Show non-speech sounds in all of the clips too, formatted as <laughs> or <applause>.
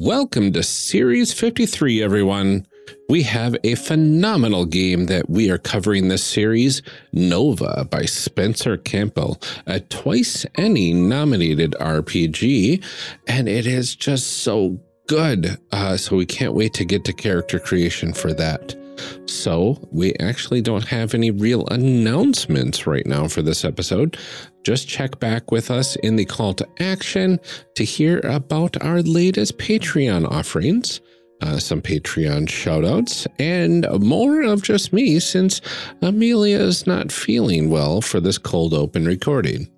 Welcome to Series 53, everyone. We have a phenomenal game that we are covering this series, Nova by Spencer Campbell, a twice ENnie nominated RPG, and it is just so good. Uh, so we can't wait to get to character creation for that. So, we actually don't have any real announcements right now for this episode. Just check back with us in the call to action to hear about our latest Patreon offerings, uh, some Patreon shoutouts, and more of just me since Amelia is not feeling well for this cold open recording.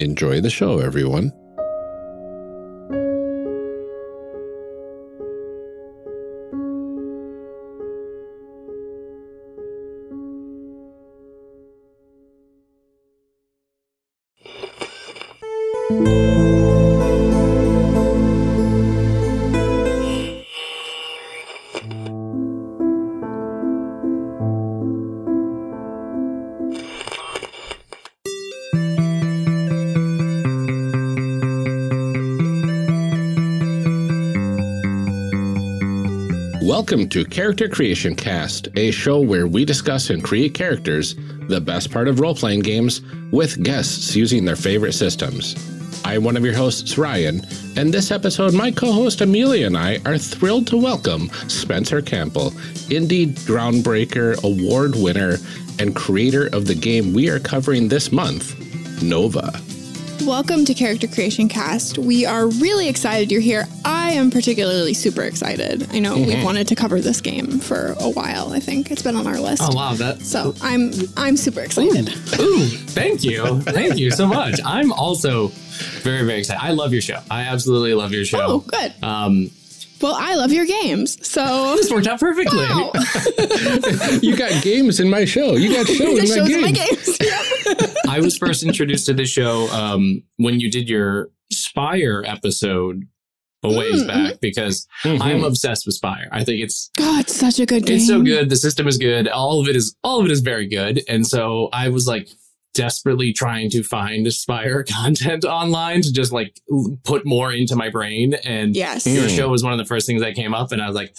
Enjoy the show, everyone. Welcome to Character Creation Cast, a show where we discuss and create characters, the best part of role playing games, with guests using their favorite systems. I'm one of your hosts, Ryan, and this episode, my co host Amelia and I are thrilled to welcome Spencer Campbell, indie groundbreaker, award winner, and creator of the game we are covering this month, Nova. Welcome to Character Creation Cast. We are really excited you're here. I am particularly super excited. I know we've wanted to cover this game for a while. I think it's been on our list. Oh wow, that So I'm I'm super excited. Ooh, thank you. Thank you so much. I'm also very, very excited. I love your show. I absolutely love your show. Oh, good. Um, Well, I love your games. So <laughs> this worked out perfectly. wow. <laughs> You got games in my show. You got <laughs> show in my shows in my games. games. I was first introduced to the show um, when you did your Spire episode a ways Mm, back because I'm obsessed with Spire. I think it's God, it's such a good game. it's so good. The system is good. All of it is all of it is very good. And so I was like desperately trying to find Spire <laughs> content online to just like put more into my brain. And Yes. your Mm. show was one of the first things that came up, and I was like,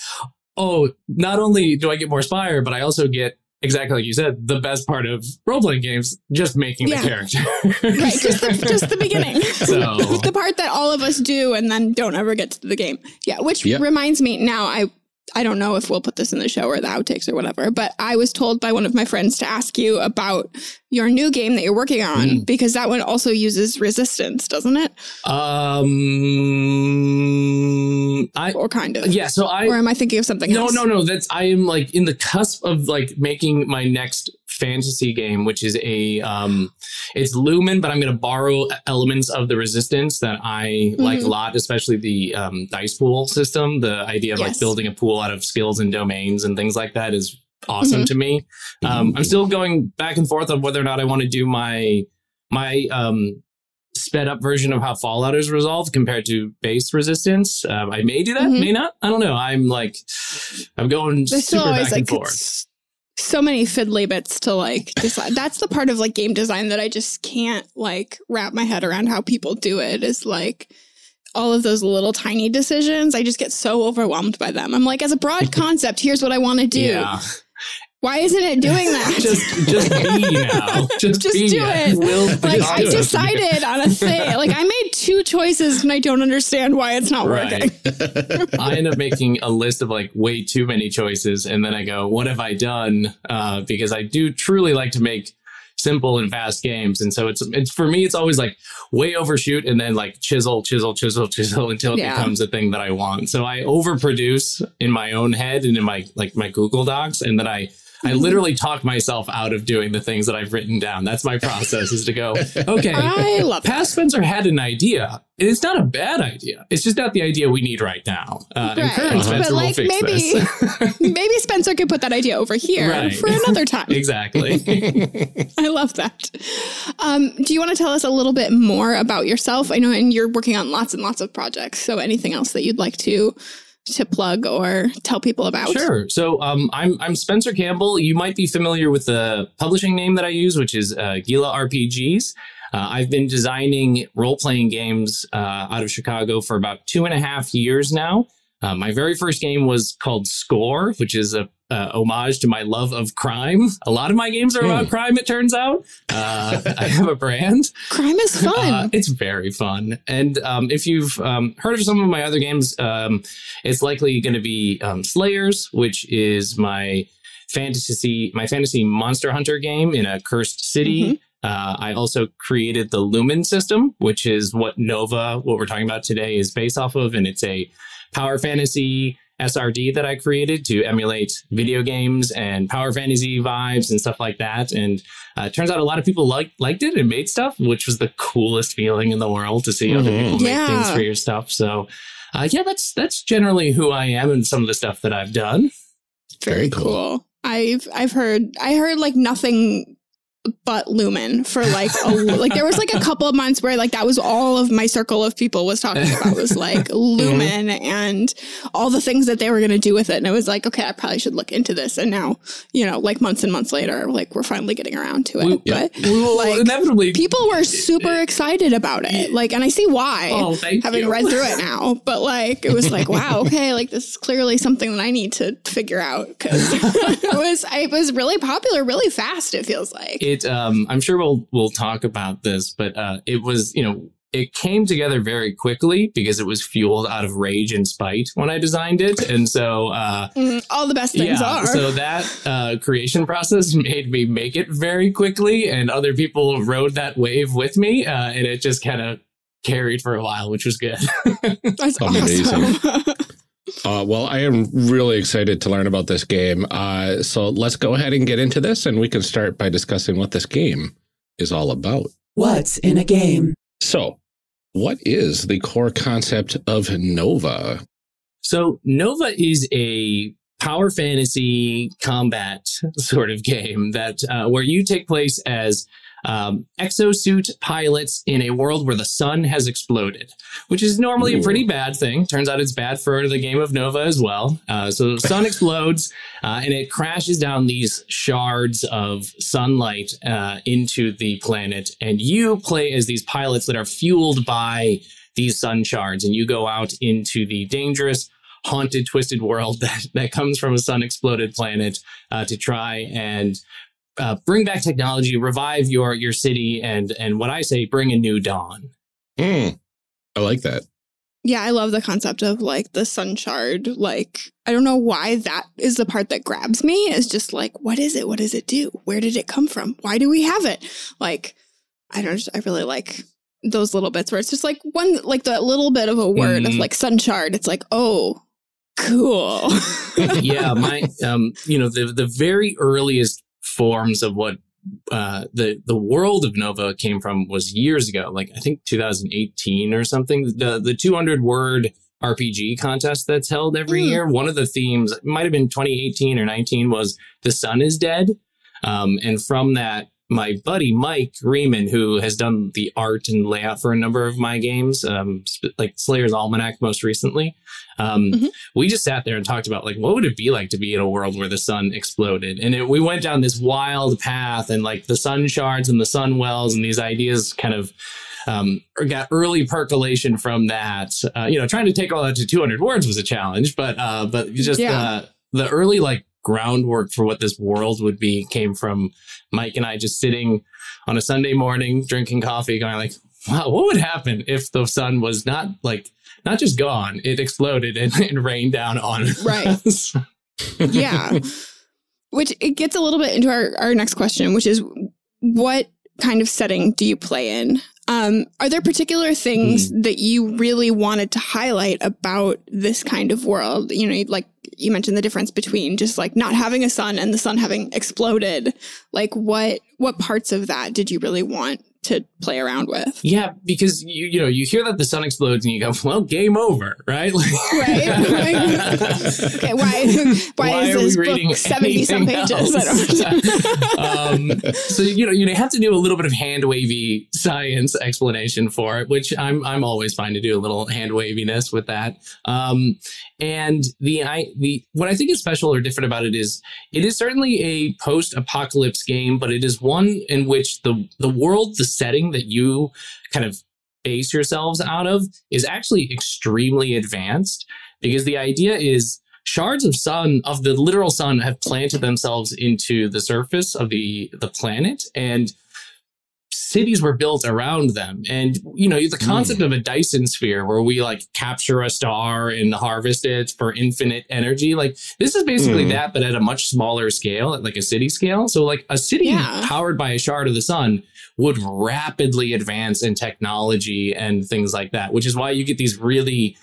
oh, not only do I get more Spire, but I also get exactly like you said, the best part of role playing games, just making Yeah. the character. Right, just the, <laughs> just the beginning. <laughs> So- the part that all of us do and then don't ever get to the game. Yeah, which Yep. reminds me now I I don't know if we'll put this in the show or the outtakes or whatever, but I was told by one of my friends to ask you about your new game that you're working on Mm. because that one also uses resistance, doesn't it? um, I Or kind of. yeah. So I Or am I thinking of something no else? no no. That's I am like in the cusp of like making my next fantasy game, which is a um, it's Lumen, but I'm going to borrow elements of the Resistance that I like a lot, especially the um, dice pool system. The idea of like building a pool out of skills and domains and things like that is awesome Mhm. to me. Um, I'm still going back and forth on whether or not I want to do my my um, sped up version of how Fallout is resolved compared to base resistance. Um, I may do that, Mhm. may not. I don't know. I'm like, I'm going There's still super always back and like forth. So many fiddly bits to like decide. That's the part of like game design that I just can't like wrap my head around how people do it is like all of those little tiny decisions. I just get so overwhelmed by them. I'm like, as a broad <laughs> concept, here's what I want to do. Yeah, Why isn't it doing <laughs> that? just just be <laughs> now. Just, Just be do now. it. Will like just I do it. decided on a thing. Like I made two choices and I don't understand why it's not working. I end up making a list of like way too many choices, and then I go, "What have I done?" Uh, because I do truly like to make simple and fast games, and so it's it's for me, it's always like way overshoot, and then like chisel, chisel, chisel, chisel <laughs> until it Yeah. becomes a thing that I want. So I overproduce in my own head and in my like my Google Docs, and then I I literally talk myself out of doing the things that I've written down. That's my process is to go, <laughs> okay, I love past Spencer had an idea. It's not a bad idea. It's just not the idea we need right now. Uh, and Right. current Uh-huh. Spencer But, will like, fix maybe- this. <laughs> Maybe Spencer could put that idea over here Right. for another time. <laughs> exactly. I love that. Um, do you want to tell us a little bit more about yourself? I know, and you're working on lots and lots of projects. So, anything else that you'd like to to plug or tell people about? Sure. So um, I'm I'm Spencer Campbell. You might be familiar with the publishing name that I use, which is uh, Gila RPGs. Uh, I've been designing role playing games uh, out of Chicago for about two and a half years now. Uh, my very first game was called Score, which is a uh, homage to my love of crime. A lot of my games are about crime, it turns out. Uh, <laughs> I have a brand. Crime is fun. Uh, it's very fun. And um, if you've um, heard of some of my other games, um, it's likely going to be um, Slayers, which is my fantasy my fantasy monster hunter game in a cursed city. Uh, I also created the Lumen system, which is what Nova, what we're talking about today, is based off of, and it's a power fantasy SRD that I created to emulate video games and power fantasy vibes and stuff like that. And uh, turns out a lot of people liked liked it and made stuff, which was the coolest feeling in the world to see other Mhm. people make things for your stuff. So, uh, yeah, that's that's generally who I am and some of the stuff that I've done. Very Very cool. cool. I've I've heard I heard like nothing but Lumen for like a, like there was like a couple of months where like that was all of my circle of people was talking about was <laughs> like Lumen and all the things that they were going to do with it. And it was like okay I probably should look into this. And now you know like months and months later like we're finally getting around to it. We- but We will Like, inevitably people were super excited about it. Like and I see why Oh, thank having you. read through it <laughs> now. But like it was like wow okay like this is clearly something that i need to figure out because <laughs> it was it was really popular really fast it feels like. It um i'm sure we'll we'll talk about this but uh it was you know it came together very quickly because it was fueled out of rage and spite when i designed it. And so uh Mm, all the best things yeah are. so that uh creation process <laughs> made me make it very quickly and other people rode that wave with me uh and it just kind of carried for a while which was good. <laughs> That's Amazing. <laughs> awesome Uh, well, I am really excited to learn about this game. Uh, so let's go ahead and get into this, and we can start by discussing what this game is all about. What's in a game? So, what is the core concept of Nova? So Nova is a power fantasy combat <laughs> sort of game that uh, where you take place as um, exosuit pilots in a world where the sun has exploded, which is normally a pretty bad thing. Turns out it's bad for the game of Nova as well. Uh, so the sun <laughs> explodes uh, and it crashes down these shards of sunlight uh, into the planet, and you play as these pilots that are fueled by these sun shards, and you go out into the dangerous haunted, twisted world <laughs> that, that comes from a sun exploded planet uh, to try and uh, bring back technology, revive your your city, and and what I say, bring a new dawn. Mm, I like that. yeah i love the concept of like the sun shard like i don't know why that is the part that grabs me. Is just like what is it? What does it do? Where did it come from? Why do we have it? Like i don't i really like those little bits where it's just like one like that little bit of a word of Mhm. like sun shard. It's like oh cool. <laughs> Yeah, my um, you know, the the very earliest forms of what uh, the the world of Nova came from was years ago, like I think 2018 or something. The the 200 word RPG contest that's held every Mm. year. One of the themes might have been 2018 or 19 was the sun is dead, um, and from that. My buddy Mike Riemann, who has done the art and layout for a number of my games, um, like Slayer's Almanac most recently, um, Mhm. we just sat there and talked about like what would it be like to be in a world where the sun exploded and it, we went down this wild path and like the sun shards and the sun wells and these ideas kind of um, got early percolation from that uh, you know trying to take all that to 200 words was a challenge but uh, but just Yeah. uh, the early like groundwork for what this world would be came from mike and i just sitting on a sunday morning drinking coffee going like wow what would happen if the sun was not like not just gone, it exploded and, and rained down on Right. us. <laughs> yeah which it gets a little bit into our, our next question which is what kind of setting do you play in um, are there particular things that you really wanted to highlight about this kind of world you know like you mentioned the difference between just like not having a sun and the sun having exploded. Like what what parts of that did you really want to play around with. Yeah, because you you know you hear that the sun explodes and you go, well, game over, right? <laughs> right. <laughs> okay. Why? Why, why is this book seventy some pages? <laughs> um, so you know you have to do a little bit of hand wavy science explanation for it, which I'm I'm always fine to do a little hand waviness with that. Um, and the I the what I think is special or different about it is it is certainly a post apocalypse game, but it is one in which the the world the setting that you kind of base yourselves out of is actually extremely advanced because the idea is shards of sun of the literal sun have planted themselves into the surface of the the planet. And cities were built around them. And, you know, the concept mm. of a Dyson sphere where we like capture a star and harvest it for infinite energy, like this is basically mm. that, but at a much smaller scale, at like a city scale. So, like a city yeah. powered by a shard of the sun would rapidly advance in technology and things like that, which is why you get these really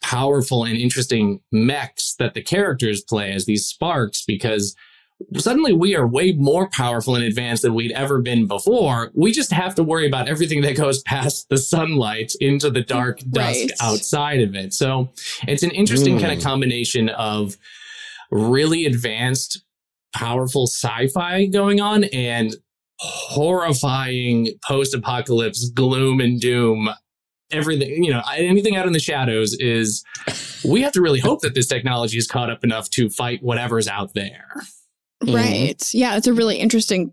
powerful and interesting mechs that the characters play as these sparks because suddenly we are way more powerful and advanced than we'd ever been before. We just have to worry about everything that goes past the sunlight into the dark <laughs> dusk right. outside of it. So it's an interesting mm. kind of combination of really advanced, powerful sci fi going on and horrifying post apocalypse gloom and doom. Everything, you know, anything out in the shadows is we have to really hope that this technology is caught up enough to fight whatever's out there. Right. Yeah, it's a really interesting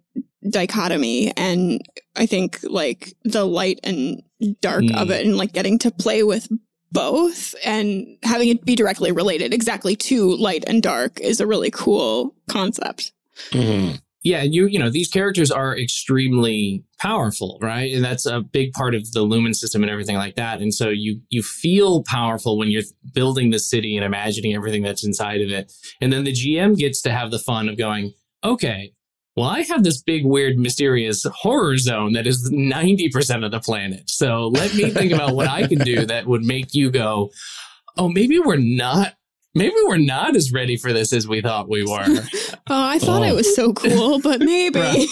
dichotomy and I think like the light and dark mm. of it and like getting to play with both and having it be directly related exactly to light and dark is a really cool concept. Mm-hmm yeah, you you know these characters are extremely powerful, right? And that's a big part of the Lumen system and everything like that. And so you you feel powerful when you're building the city and imagining everything that's inside of it. And then the GM gets to have the fun of going, okay, well, I have this big, weird, mysterious horror zone that is 90% of the planet. So let me think about what I can do <laughs> that would make you go, oh, maybe we're not maybe we're not as ready for this as we thought we were. <laughs> oh, I thought oh. it was so cool, but maybe. <laughs>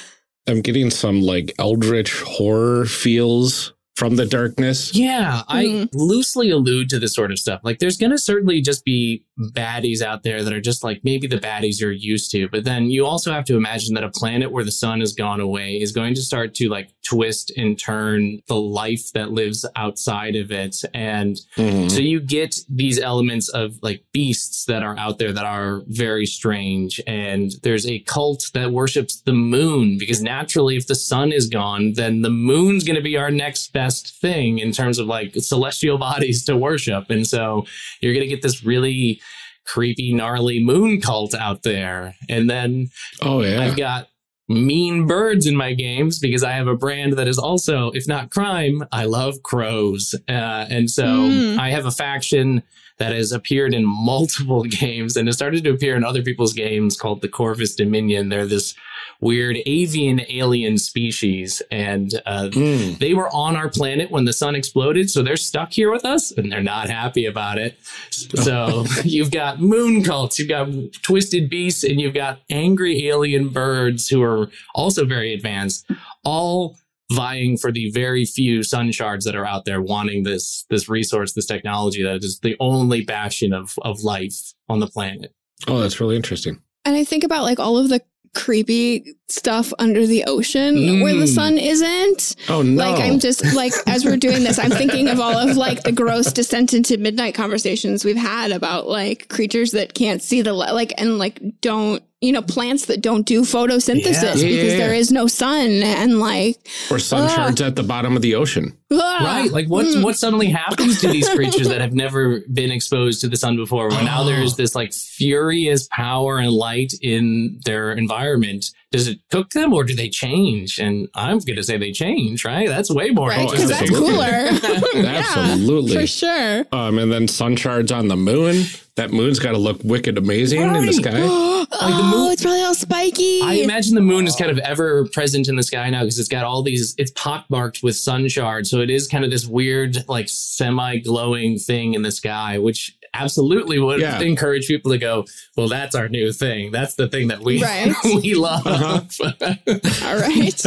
<laughs> I'm getting some like eldritch horror feels from the darkness. Yeah, I mm-hmm. loosely allude to this sort of stuff. Like, there's going to certainly just be baddies out there that are just like maybe the baddies you're used to. But then you also have to imagine that a planet where the sun has gone away is going to start to like twist and turn the life that lives outside of it. And mm-hmm. so you get these elements of like beasts that are out there that are very strange. And there's a cult that worships the moon because naturally, if the sun is gone, then the moon's going to be our next best best thing in terms of like celestial <laughs> bodies to worship. And so you're going to get this really creepy, gnarly moon cult out there. And then oh yeah, I've got mean birds in my games because I have a brand that is also, if not crime, I love crows. Uh, and so mm. I have a faction that has appeared in multiple <laughs> games and has started to appear in other people's games called the Corvus Dominion. They're this weird avian alien species. And uh, mm. they were on our planet when the sun exploded. So they're stuck here with us and they're not happy about it. So <laughs> you've got moon cults, you've got twisted beasts, and you've got angry alien birds who are also very advanced, all vying for the very few sun shards that are out there wanting this this resource this technology that is the only bastion of of life on the planet oh that's really interesting and i think about like all of the creepy stuff under the ocean mm. where the mm. sun isn't. Oh no. Like I'm just like as we're doing this, I'm thinking of all of like the gross descent into midnight conversations we've had about like creatures that can't see the light like and like don't you know plants that don't do photosynthesis yeah. Yeah, because yeah, there is no sun and like or sun uh, shards at the bottom of the ocean. Uh, right. Like what mm. what suddenly happens to these creatures that have never been exposed to the sun before where now there's this like furious power and light in their environment does it cook them or do they change? And I'm going to say they change, right? That's way more right, because that's cooler. <laughs> <laughs> Absolutely, for sure. Um, and then sun shards on the moon. That moon's got to look wicked amazing right. in the sky. <gasps> <gasps> like the moon, oh, it's probably all spiky. I imagine the moon is kind of ever present in the sky now because it's got all these. It's pockmarked with sun shards, so it is kind of this weird, like semi glowing thing in the sky, which absolutely would Yeah. encourage people to go, well, that's our new thing. That's the thing that we Right. <laughs> we love. <laughs> All right.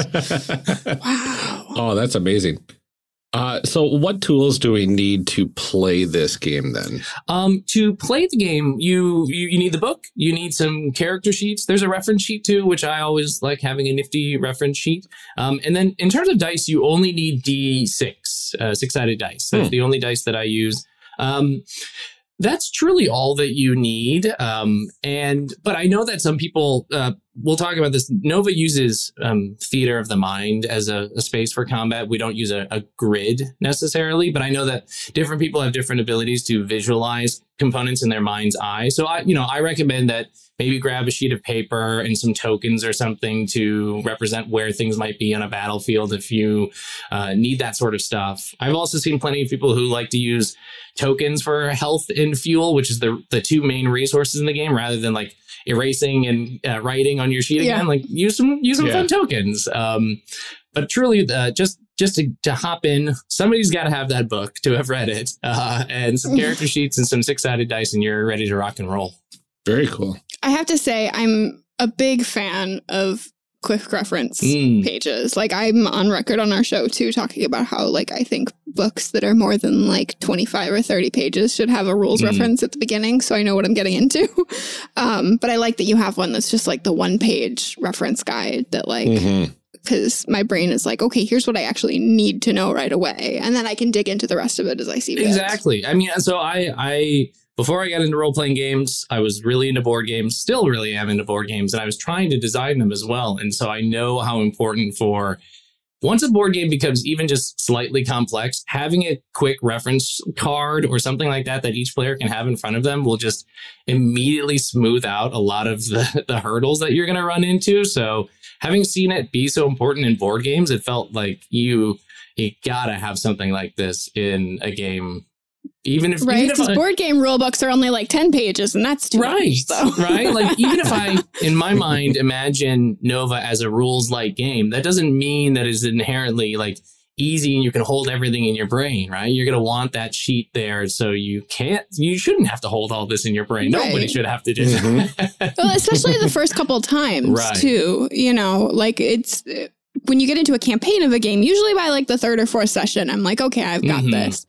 Wow. oh, that's amazing. Uh, so what tools do we need to play this game then? Um, to play the game, you, you you need the book. You need some character sheets. There's a reference sheet too, which I always like having a nifty reference sheet. Um, and then in terms of dice, you only need D6, uh, six sided dice. That's Hmm. the only dice that I use. Um, that's truly all that you need. Um, and but I know that some people uh, we'll talk about this. Nova uses um, theater of the mind as a, a space for combat. We don't use a, a grid necessarily, but I know that different people have different abilities to visualize components in their mind's eye. So I, you know, I recommend that maybe grab a sheet of paper and some tokens or something to represent where things might be on a battlefield if you uh, need that sort of stuff. I've also seen plenty of people who like to use tokens for health and fuel, which is the the two main resources in the game, rather than like erasing and uh, writing on your sheet Yeah. again. Like use some use some Yeah. fun tokens. Um, but truly, uh, just just to, to hop in, somebody's got to have that book to have read it, uh, and some <laughs> character sheets and some six sided dice, and you're ready to rock and roll. Very cool. I have to say, I'm a big fan of quick reference Mm. pages. Like I'm on record on our show too, talking about how like I think books that are more than like 25 or 30 pages should have a rules Mm. reference at the beginning, so I know what I'm getting into. <laughs> um, but I like that you have one that's just like the one page reference guide that like Mhm. because my brain is like, okay, here's what I actually need to know right away, and then I can dig into the rest of it as I see. Exactly. I mean, so I, I before I got into role playing games, I was really into board games. Still, really am into board games, and I was trying to design them as well. And so I know how important for once a board game becomes even just slightly complex, having a quick reference card or something like that that each player can have in front of them will just immediately smooth out a lot of the, <laughs> the hurdles that you're going to run into. So having seen it be so important in board games, it felt like you you gotta have something like this in a game, even if Right, even if because I- board game rule books are only like ten pages, and that's too right, much. So. right. Like <laughs> even if I, in my mind, imagine Nova as a rules light game, that doesn't mean that it's inherently like easy and you can hold everything in your brain, right? You're gonna want that sheet there, so you can't, you shouldn't have to hold all this in your brain. Nobody should have to do Mhm. that. <laughs> well, especially the first couple times Right. too. You know, like it's when you get into a campaign of a game. Usually by like the third or fourth session, I'm like, okay, I've got Mhm. this.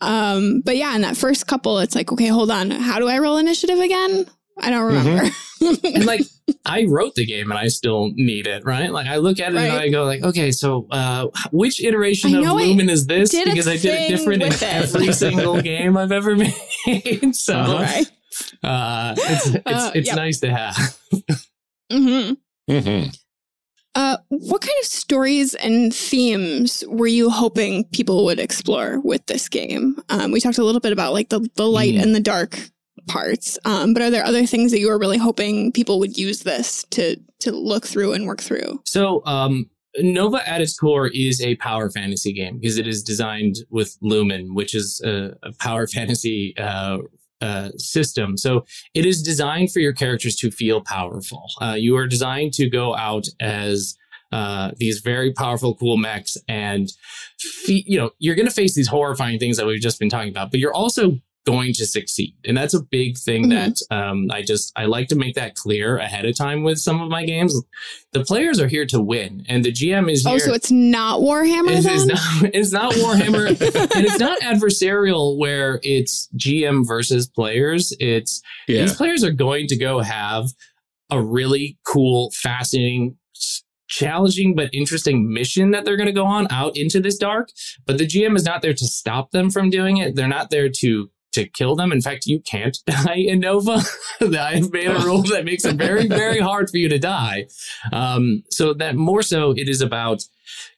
Um, but yeah, in that first couple, it's like, okay, hold on, how do I roll initiative again? I don't remember. and like <laughs> I wrote the game and I still need it, right? Like I look at it and I go like, okay, so uh which iteration of know I Lumen is this? did Because I did it different in it. every <laughs> single game I've ever made. <laughs> so right. uh it's it's, Uh, it's yep. nice to have. hmm Mhm. Uh, what kind of stories and themes were you hoping people would explore with this game? Um, we talked a little bit about like the, the light Mm. and the dark parts, um, but are there other things that you were really hoping people would use this to to look through and work through? So, um, Nova at its core is a power fantasy game because it is designed with Lumen, which is a, a power <laughs> fantasy uh, uh, system. So it is designed for your characters to feel powerful. Uh, you are designed to go out as uh, these very powerful, cool mechs, and fe- you know you're going to face these horrifying things that we've just been talking about, but you're also going to succeed and that's a big thing Mhm. that um, i just i like to make that clear ahead of time with some of my games the players are here to win and the gm is here Oh, so it's not Warhammer it then? is not <laughs> it's not warhammer <laughs> and it's not adversarial where it's gm versus players it's Yeah. these players are going to go have a really cool fascinating challenging but interesting mission that they're going to go on out into this dark but the gm is not there to stop them from doing it they're not there to to kill them in fact you can't <laughs> die in nova i've made a rule that makes it very very hard for you to die um, so that more so it is about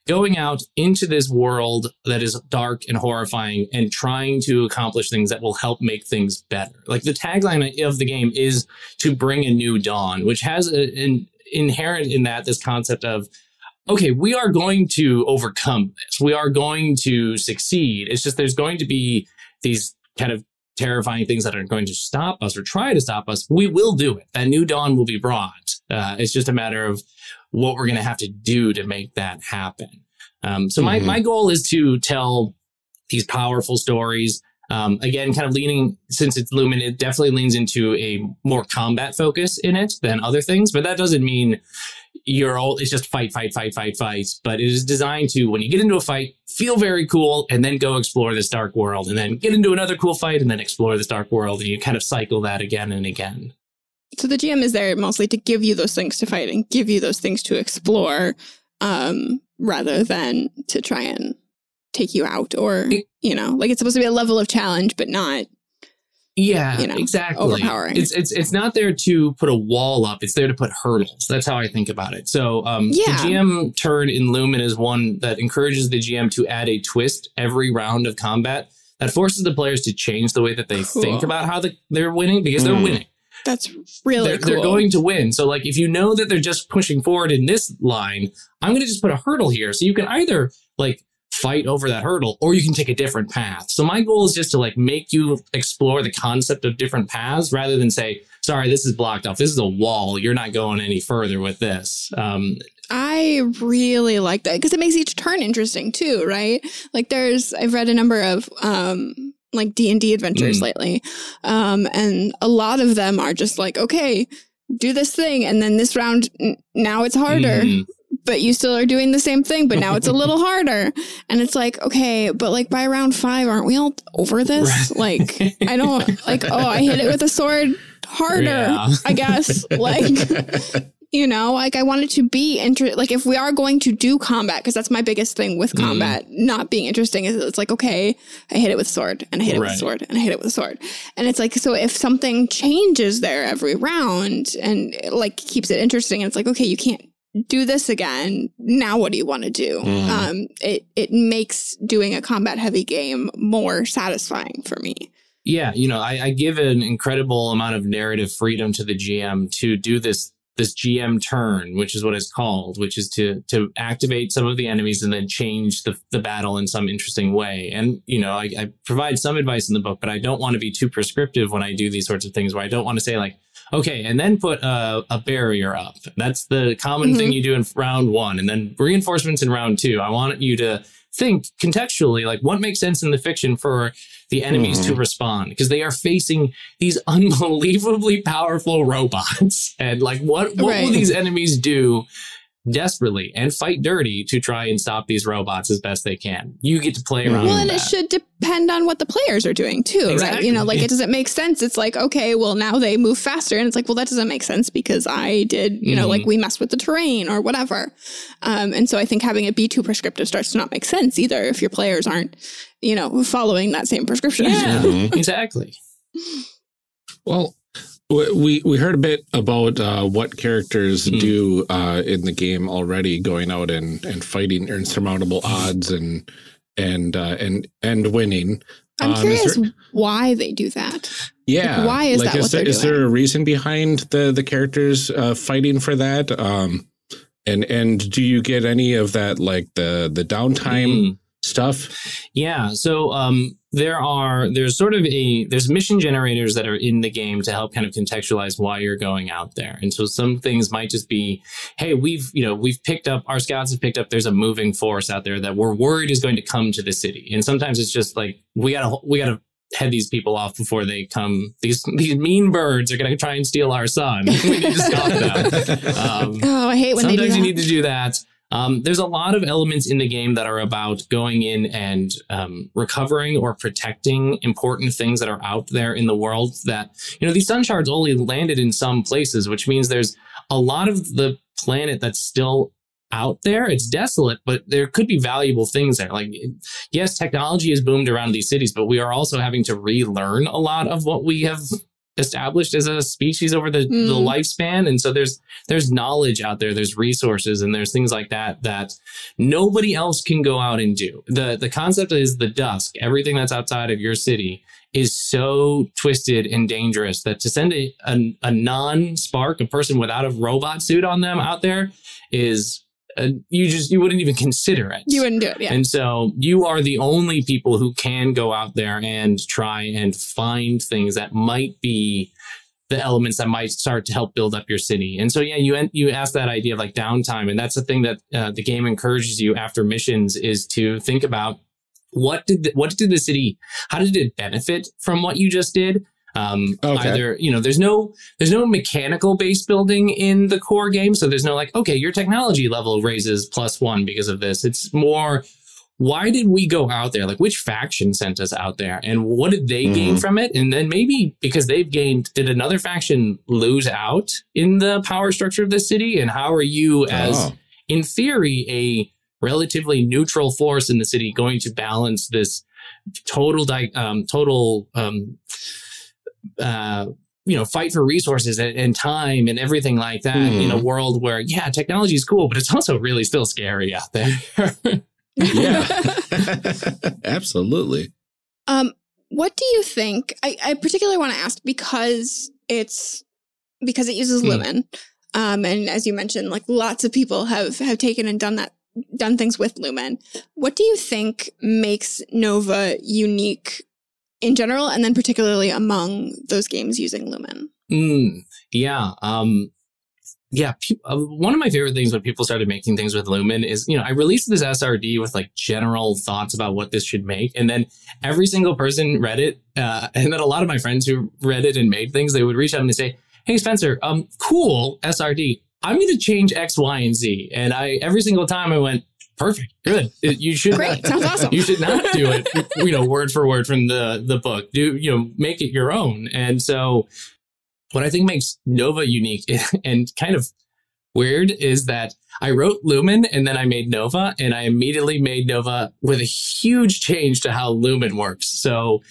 going out into this world that is dark and horrifying and trying to accomplish things that will help make things better. Like the tagline of the game is to bring a new dawn, which has a, an inherent in that this concept of okay, we are going to overcome this. We are going to succeed. It's just there's going to be these kind of terrifying things that are going to stop us or try to stop us. We will do it. That new dawn will be brought. Uh, it's just a matter of what we're going to have to do to make that happen. Um, so my, Mhm. my goal is to tell these powerful stories Um, again, kind of leaning since it's Lumen, it definitely leans into a more combat focus in it than other things. But that doesn't mean you're all it's just fight, fight, fight, fight, fight. But it is designed to when you get into a fight, feel very cool, and then go explore this dark world, and then get into another cool fight, and then explore this dark world, and you kind of cycle that again and again. So the GM is there mostly to give you those things to fight and give you those things to explore, um, rather than to try and take you out or you know, like it's supposed to be a level of challenge, but not Yeah, you know, exactly. overpowering. It's it's it's not there to put a wall up. It's there to put hurdles. That's how I think about it. So um, Yeah. the GM turn in Lumen is one that encourages the GM to add a twist every round of combat that forces the players to change the way that they Cool. think about how the, they're winning because they're Mm. winning. that's really they're, cool. they're going to win. So like if you know that they're just pushing forward in this line, I'm going to just put a hurdle here. So you can either like fight over that hurdle or you can take a different path. So my goal is just to like make you explore the concept of different paths rather than say, sorry, this is blocked off. This is a wall. You're not going any further with this. Um, I really like that because it makes each turn interesting too, right? Like there's I've read a number of um like D&D adventures Mm. lately. Um and a lot of them are just like, okay, do this thing and then this round n- now it's harder, mm, but you still are doing the same thing, but now it's a <laughs> little harder. And it's like, okay, but like by round 5 aren't we all over this? Right. Like I don't <laughs> like oh, I hit it with a sword harder, Yeah. I guess. <laughs> Like you know like i want it to be inter- like if we are going to do combat because that's my biggest thing with Mhm. combat not being interesting is it's like okay i hit it with a sword and i hit it with a sword and i hit it with a sword and it's like so if something changes there every round and like keeps it interesting and it's like okay you can't do this again now what do you want to do Mhm. um it it makes doing a combat heavy game more satisfying for me yeah, you know, I, I give an incredible amount of narrative freedom to the GM to do this this GM turn, which is what it's called, which is to to activate some of the enemies and then change the, the battle in some interesting way. And you know, I, I provide some advice in the book, but I don't want to be too prescriptive when I do these sorts of things. Where I don't want to say like, okay, and then put a, a barrier up. That's the common thing mm-hmm. you do in round one, and then reinforcements in round two. I want you to think contextually, like what makes sense in the fiction for the enemies to mm-hmm. respond because they are facing these <laughs> unbelievably powerful robots and like what what will these enemies do desperately and fight dirty to try and stop these robots as best they can you get to play around Well, and that. it should depend on what the players are doing too, right? You know, like it doesn't make sense. It's like, okay, well, now they move faster. And it's like, well, that doesn't make sense because I did, you know, Mhm. like we messed with the terrain or whatever. Um, and so I think having it be too prescriptive starts to not make sense either if your players aren't, you know, following that same prescription. yeah <laughs> exactly <laughs> Well, we we heard a bit about uh, what characters Hmm. do uh, in the game already, going out and, and fighting insurmountable odds and and uh, and and winning. I'm Um, curious there- why they do that. yeah, why is that is what there, there a reason behind the the characters uh, fighting for that? Um, and and do you get any of that like the the downtime Mm. stuff? Yeah. So um, there are there's sort of a there's mission generators that are in the game to help kind of contextualize why you're going out there. And so some things might just be, hey, we've you know we've picked up our scouts have picked up there's a moving force out there that we're worried is going to come to the city. And sometimes it's just like we gotta we gotta head these people off before they come. These these mean birds are gonna try and steal our sun. <laughs> we need to stop them. <laughs> Um, Oh, I hate when they do Sometimes that. you need to do that. Um, there's a lot of elements in the game that are about going in and um, recovering or protecting important things that are out there in the world. That you know, these sun shards only landed in some places, which means there's a lot of the planet that's still out there. It's desolate, but there could be valuable things there. Like, yes, technology has boomed around these cities, but we are also having to relearn a lot of what we have established as a species over the, the Mm. lifespan. And so there's there's knowledge out there, there's resources, and there's things like that that nobody else can go out and do. the The concept is the dusk. Everything that's outside of your city is so twisted and dangerous that to send a, a, a non-spark, a person without a robot suit on them out there, is uh, you just you wouldn't even consider it. You wouldn't do it, yeah. And so you are the only people who can go out there and try and find things that might be the elements that might start to help build up your city. And so, yeah, you you asked that idea of like downtime, and that's the thing that uh, the game encourages you after missions is to think about what did the, what did the city how did it benefit from what you just did um Okay. either you know there's no there's no mechanical base building in the core game so there's no like okay your technology level raises plus one because of this it's more why did we go out there like which faction sent us out there and what did they gain Mhm. from it and then maybe because they've gained did another faction lose out in the power structure of the city and how are you as Oh. in theory, a relatively neutral force in the city going to balance this total, di- um, total, um, uh, you know, fight for resources and, and time and everything like that in a Mhm. world where, yeah, technology is cool, but it's also really still scary out there. <laughs> Yeah. <laughs> Absolutely. Um, what do you think? I, I particularly want to ask because it's because it uses Hmm. Lumen. Um, and as you mentioned, like lots of people have have taken and done that done things with Lumen. What do you think makes Nova unique in general and then particularly among those games using Lumen? Mm, yeah. Um, yeah. Pe- uh, one of my favorite things when people started making things with Lumen is, you know, I released this SRD with like general thoughts about what this should make. And then every single person read it. Uh, <laughs> and then a lot of my friends who read it and made things, they would reach out and they say, Hey, Spencer, um, cool SRD. I'm going to change X, Y, and Z. And I, every single time I went, perfect, good. It- you should Great, sounds awesome. you should not do it <laughs> you know word for word from the the book. Do you know make it your own. And so what i think makes nova unique <laughs> and kind of weird is that i wrote lumen and then i made nova and i immediately made nova with a huge change to how lumen works. So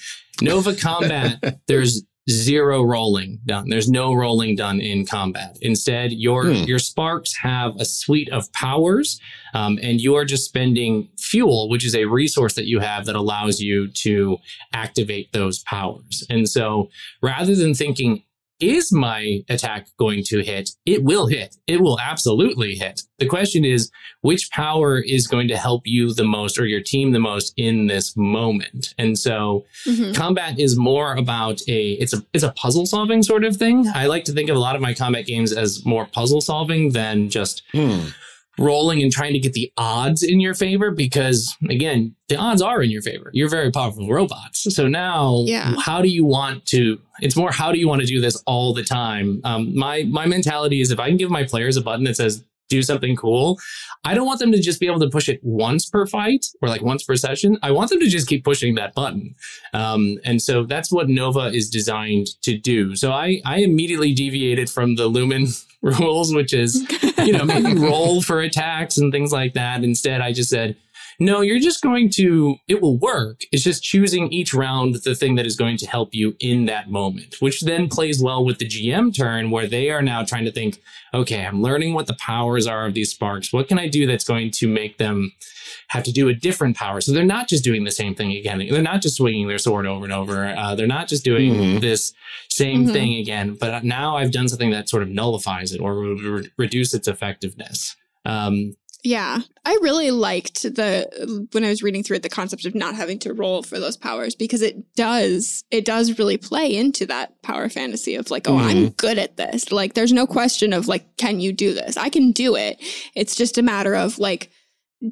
nova <laughs> combat there's zero rolling done there's no rolling done in combat instead your Hmm. your sparks have a suite of powers um, and you are just spending fuel, which is a resource that you have that allows you to activate those powers. And so rather than thinking, is my attack going to hit? It will hit. It will absolutely hit. The question is, which power is going to help you the most or your team the most in this moment? And so Mhm. combat is more about a it's a it's a puzzle solving sort of thing. I like to think of a lot of my combat games as more puzzle solving than just Hmm. Rolling and trying to get the odds in your favor because again the odds are in your favor. You're very powerful robots. So now Yeah. how do you want to it's more how do you want to do this all the time? Um, my my mentality is if i can give my players a button that says do something cool i don't want them to just be able to push it once per fight or like once per session. I want them to just keep pushing that button. Um, and so that's what nova is designed to do. So i i immediately deviated from the lumen rules which is you know, maybe <laughs> roll for attacks and things like that. Instead, I just said, no, you're just going to, it will work. It's just choosing each round the thing that is going to help you in that moment, which then plays well with the GM turn where they are now trying to think, okay, I'm learning what the powers are of these sparks. What can I do that's going to make them have to do a different power? So they're not just doing the same thing again. They're not just swinging their sword over and over. Uh, they're not just doing Mhm. this same Mhm. thing again, but now I've done something that sort of nullifies it or re- reduce its effectiveness. Um, Yeah, I really liked the when I was reading through it the concept of not having to roll for those powers because it does it does really play into that power fantasy of like oh I'm mm-hmm. good at this. Like there's no question of like can you do this? I can do it. It's just a matter of like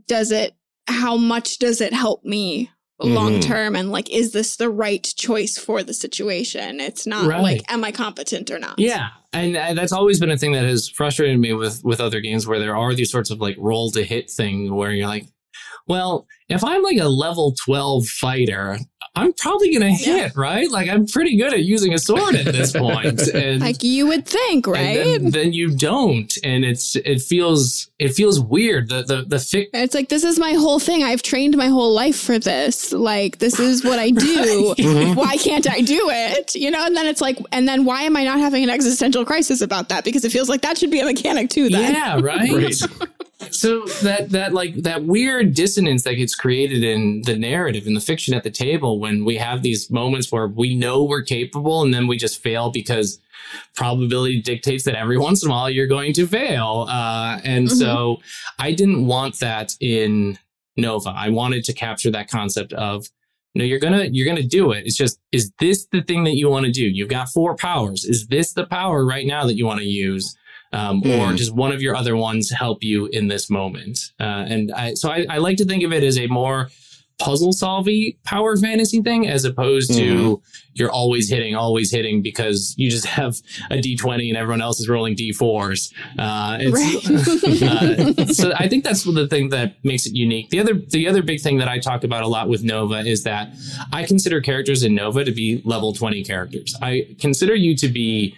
does it how much does it help me long Mhm. term and like is this the right choice for the situation it's not Right. like am I competent or not yeah, and uh, that's always been a thing that has frustrated me with with other games where there are these sorts of like roll to hit thing where you're like, well, if I'm like a level 12 fighter, I'm probably gonna Yeah. hit, right? Like I'm pretty good at using a sword at this <laughs> point, and like you would think right and then, then you don't, and it's it feels it feels weird. The the the fic- It's like this is my whole thing. I've trained my whole life for this. Like this is what I do. <laughs> Why can't I do it? You know, and then it's like, and then why am I not having an existential crisis about that? Because it feels like that should be a mechanic too. Then Yeah, right. <laughs> Right. So that that like that weird dissonance that gets created in the narrative in the fiction at the table when we have these moments where we know we're capable and then we just fail because probability dictates that every once in a while you're going to fail. Uh, and so I didn't want that in Nova. I wanted to capture that concept of no, you're gonna you're gonna do it. It's just is this the thing that you want to do? You've got four powers. Is this the power right now that you want to use? Um, or Hmm. does one of your other ones help you in this moment? Uh, and I, so I, I like to think of it as a more puzzle solving power fantasy thing as opposed to Mhm. you're always hitting, always hitting because you just have a d20 and everyone else is rolling d4s. Uh, it's, <laughs> uh, so I think that's the thing that makes it unique. The other the other big thing that I talk about a lot with Nova is that I consider characters in Nova to be level 20 characters. I consider you to be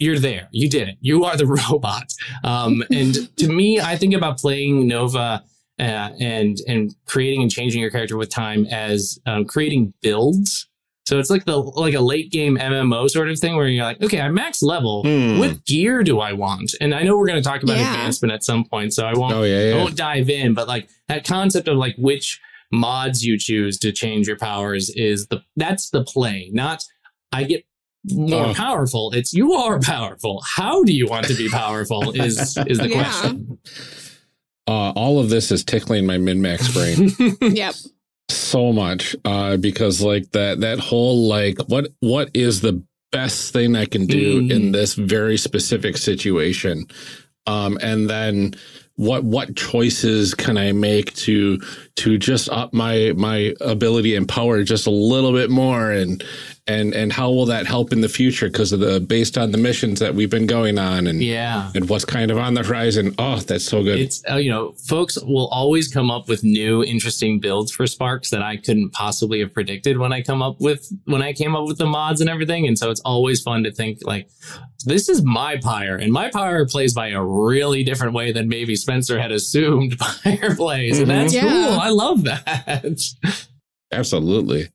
you're there. You did it. You are the <laughs> robot. Um, and to me, I think about playing Nova uh, and and creating and changing your character with time as um, creating builds. So it's like the like a late game MMO sort of thing where you're like, okay, I'm max level. Hmm. What gear do I want? And I know we're going to talk about Yeah. advancement at some point, so I won't Oh, yeah, I won't dive in. But like that concept of like which mods you choose to change your powers is the that's the play, not I get more Oh. powerful. It's you are powerful. How do you want to be powerful? Is is the <laughs> Yeah. question. Uh, all of this is tickling my min max brain. <laughs> yep. so much uh because like that that whole like what what is the best thing i can do Mm. in this very specific situation um and then what what choices can i make to to just up my my ability and power just a little bit more and and and how will that help in the future because of the based on the missions that we've been going on and yeah. and what's kind of on the horizon oh that's so good It's uh, you know, folks will always come up with new, interesting builds for Sparks that I couldn't possibly have predicted when I come up with when I came up with the mods and everything. And so it's always fun to think like, this is my pyre, and my pyre plays by a really different way than maybe Spencer had assumed <laughs> pyre plays, and that's Mhm. cool. I love that. <laughs> Absolutely.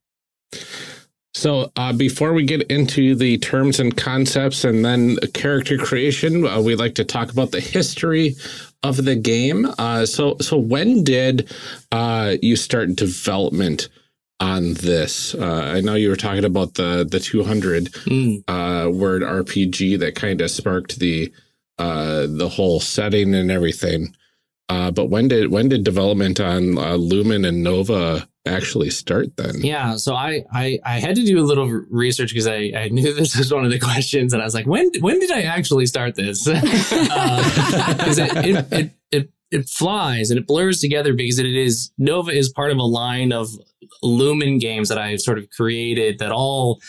So, uh, before we get into the terms and concepts and then character creation, uh, we'd like to talk about the history of the game. Uh, so, so when did uh, you start development on this? Uh, I know you were talking about the the 200 Mm. uh, word RPG that kind of sparked the uh, the whole setting and everything. Uh, but when did when did development on uh, Lumen and Nova actually start? Then Yeah, so I, I I had to do a little research because I, I knew <laughs> this was one of the questions, and I was like, when when did I actually start this? <laughs> Uh, because it, it, it it it flies and it blurs together because it is Nova is part of a line of Lumen games that I've sort of created that all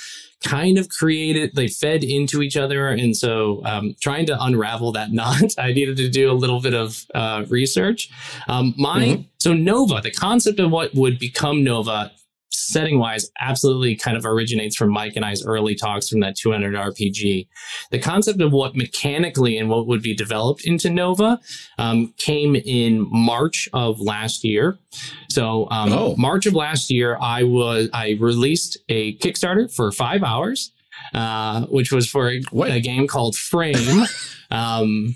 kind of created they fed into each other and so um, trying to unravel that <laughs> knot i needed to do a little bit of uh, research um, my Mhm. so nova the concept of what would become nova setting wise absolutely kind of originates from mike and i's early talks from that 200 rpg the concept of what mechanically and what would be developed into nova um, came in march of last year. So um, Oh. march of last year i was i released a kickstarter for five hours uh, which was for a, What? a game called frame <laughs> um,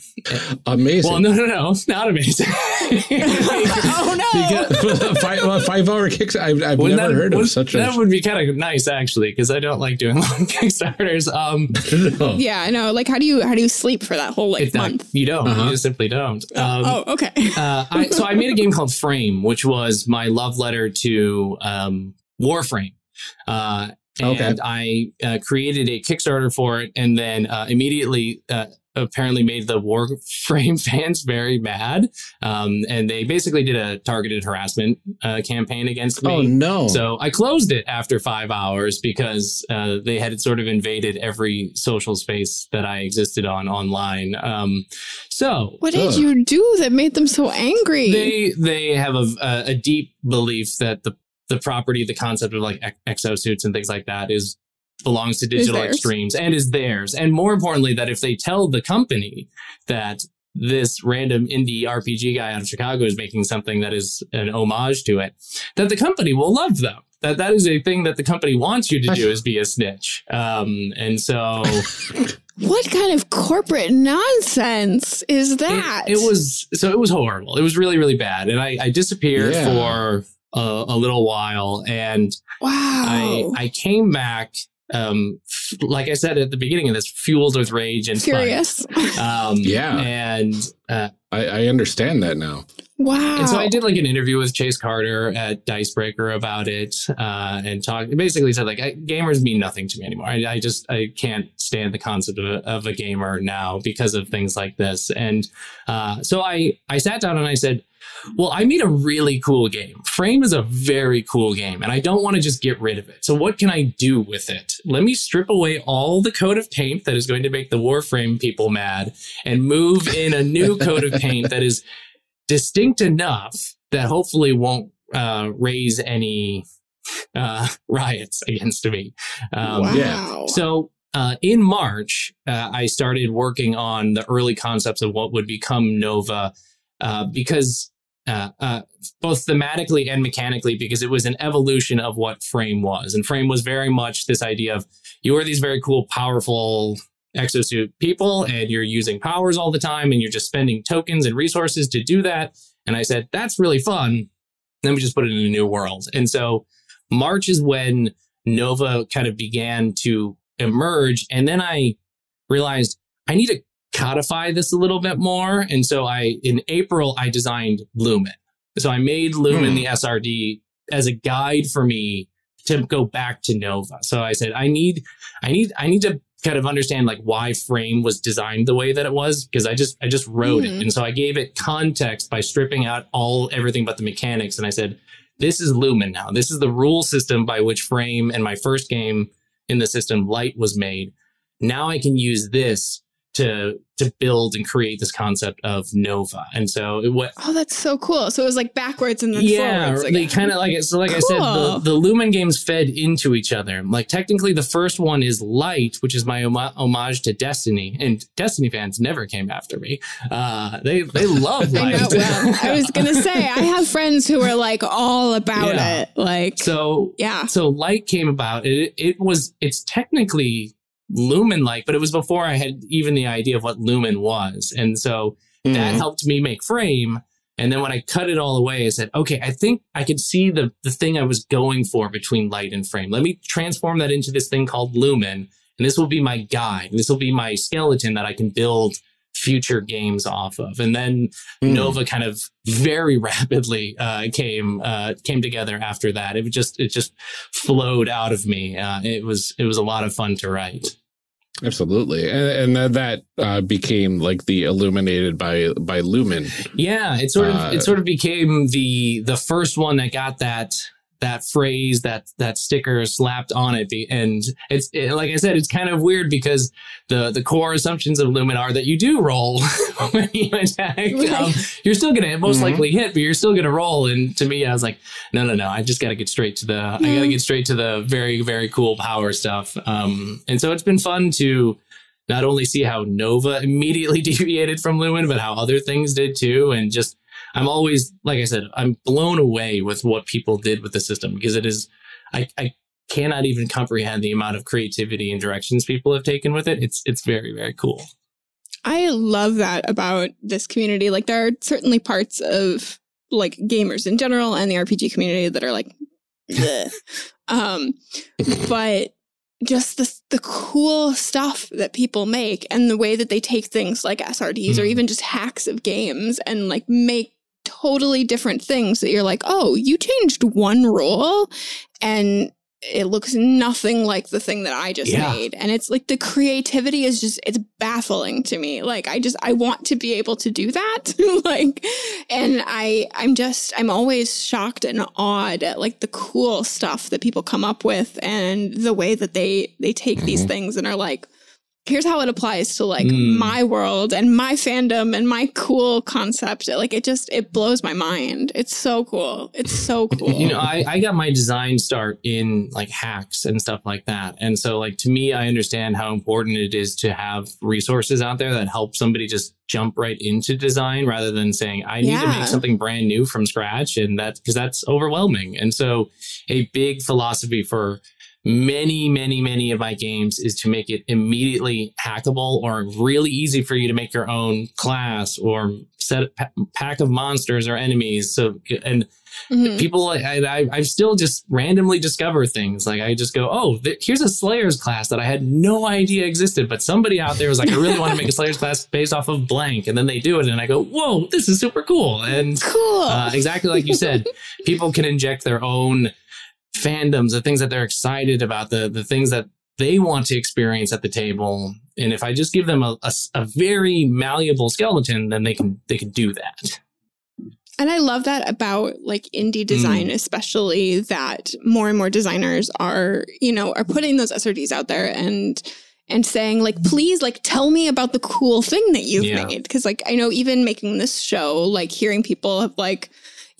amazing. well no no no not amazing <laughs> oh no. <laughs> Because- five, a five hour kicks. I've, I've never that- heard of wouldn't- such a. That would be kind of nice, actually, because I don't like doing long Kickstarters. Um, No. yeah, I know. Like, how do you how do you sleep for that whole like it's not- month? you don't. Uh-huh. You simply don't. Um, oh, okay. uh, I, so I made a game called Frame, which was my love letter to um, Warframe. Uh, and I uh, created a Kickstarter for it, and then uh, immediately. Uh, apparently made the warframe <laughs> fans very mad um, and they basically did a targeted harassment uh, campaign against me Oh no! So I closed it after five hours because uh, they had sort of invaded every social space that I existed on online. Um, so What did Ugh. you do that made them so angry? they they have a, a, a deep belief that the the property, the concept of like exosuits and things like that is belongs to digital extremes and is theirs. And more importantly, that if they tell the company that this random indie RPG guy out of Chicago is making something that is an homage to it, that the company will love them. That that is a thing that the company wants you to do is be a snitch. Um, and so <laughs> what kind of corporate nonsense is that? It, it was so it was horrible. It was really really bad, and I, I disappeared Yeah. for a, a little while, and wow. I I came back. Um, f- like I said at the beginning of this, fueled with rage and. Furious. <laughs> Um, Yeah. and uh, I, I understand that now. Wow. And so I did like an interview with Chase Carter at Dicebreaker about it, uh, and talked. Basically said like I, gamers mean nothing to me anymore. I, I just I can't stand the concept of a, of a gamer now because of things like this. And uh, so I I sat down and I said, well, I made a really cool game. Frame is a very cool game, and I don't want to just get rid of it. So what can I do with it? Let me strip away all the coat of paint that is going to make the Warframe people mad, and move in a new coat of paint that is distinct enough that hopefully won't uh, raise any uh, <laughs> riots against me. Um, wow. yeah. So uh, in March, uh, I started working on the early concepts of what would become Nova uh, because uh, uh, both thematically and mechanically, because it was an evolution of what Frame was. And Frame was very much this idea of you are these very cool, powerful exosuit people, and you're using powers all the time, and you're just spending tokens and resources to do that. And I said, that's really fun. Then we just put it in a new world. And so March is when Nova kind of began to emerge. And then I realized I need to codify this a little bit more. And so I, in April, I designed Lumen. So I made Lumen Hmm. the SRD as a guide for me to go back to Nova. So I said, I need, I need, I need to kind of understand like why frame was designed the way that it was because I just, I just wrote Mhm. it. And so I gave it context by stripping out all, everything but the mechanics. And I said, this is Lumen now. This is the rule system by which frame and my first game in the system light was made. Now I can use this to to build and create this concept of Nova. And so it what Oh, that's so cool. So it was like backwards and then yeah, they kind of like so. Like I said, the, the Lumen games fed into each other. Like technically, the first one is Light, which is my homa- homage to Destiny, and Destiny fans never came after me. Uh, they they <laughs> love I Light. know. Well, I was gonna say I <laughs> have friends who are like all about Yeah. it. Like, so yeah, so light came about it, it was it's technically lumen like but it was before i had even the idea of what lumen was. And so that Mhm. helped me make frame. And then when i cut it all away i said okay i think i could see the the thing i was going for between light and frame. Let me transform that into this thing called lumen and this will be my guide. This will be my skeleton that i can build future games off of and then Hmm. Nova kind of very <laughs> rapidly uh, came uh, came together after that. It just it just flowed out of me. Uh, it was it was a lot of fun to write. Absolutely, and, and that uh, became like the illuminated by by Lumen. Yeah, it sort of Uh, it sort of became the the first one that got that that phrase that that sticker slapped on it. And it's it, like I said, it's kind of weird because the the core assumptions of Lumen are that you do roll <laughs> when you attack. Um, you're still gonna most Mhm. likely hit, but you're still gonna roll. And to me, I was like, no, no, no. I just got to get straight to the. I got to get straight to the very very cool power stuff. Um, and so it's been fun to not only see how Nova immediately <laughs> deviated from Lumen, but how other things did too. And just, I'm always, like I said, I'm blown away with what people did with the system because it is, I, I cannot even comprehend the amount of creativity and directions people have taken with it. It's, it's very, very cool. I love that about this community. Like, there are certainly parts of like gamers in general and the RPG community that are like, <laughs> um, but just the the cool stuff that people make and the way that they take things like SRDs or Mhm. even just hacks of games and like make totally different things that you're like, oh, you changed one rule and it looks nothing like the thing that I just Yeah. made. And it's like the creativity is just it's baffling to me. Like I just I want to be able to do that. <laughs> like and I I'm just I'm always shocked and awed at like the cool stuff that people come up with and the way that they they take these Mhm. things and are like here's how it applies to like Mm. my world and my fandom and my cool concept like it just it blows my mind it's so cool it's so cool You know, I, I got my design start in like hacks and stuff like that. And so, like, to me, I understand how important it is to have resources out there that help somebody just jump right into design rather than saying, I need to make something brand new from scratch. And that, because that's overwhelming. And so, a big philosophy for many, many, many of my games is to make it immediately hackable or really easy for you to make your own class or set a pack of monsters or enemies. So, and mm-hmm. people, I, I, I still just randomly discover things. Like I just go, oh, th- here's a Slayer's class that I had no idea existed, but somebody out there was like, I really want to make a Slayer's class based off of blank. And then they do it. And I go, whoa, this is super cool. And cool. Uh, exactly like you said, people can inject their own fandoms, the things that they're excited about, the the things that they want to experience at the table. And if I just give them a, a, a very malleable skeleton, then they can they can do that. And I love that about like indie design, mm. especially that more and more designers are, you know, are putting those SRDs out there and and saying like please like tell me about the cool thing that you've yeah. made because like i know even making this show like hearing people have like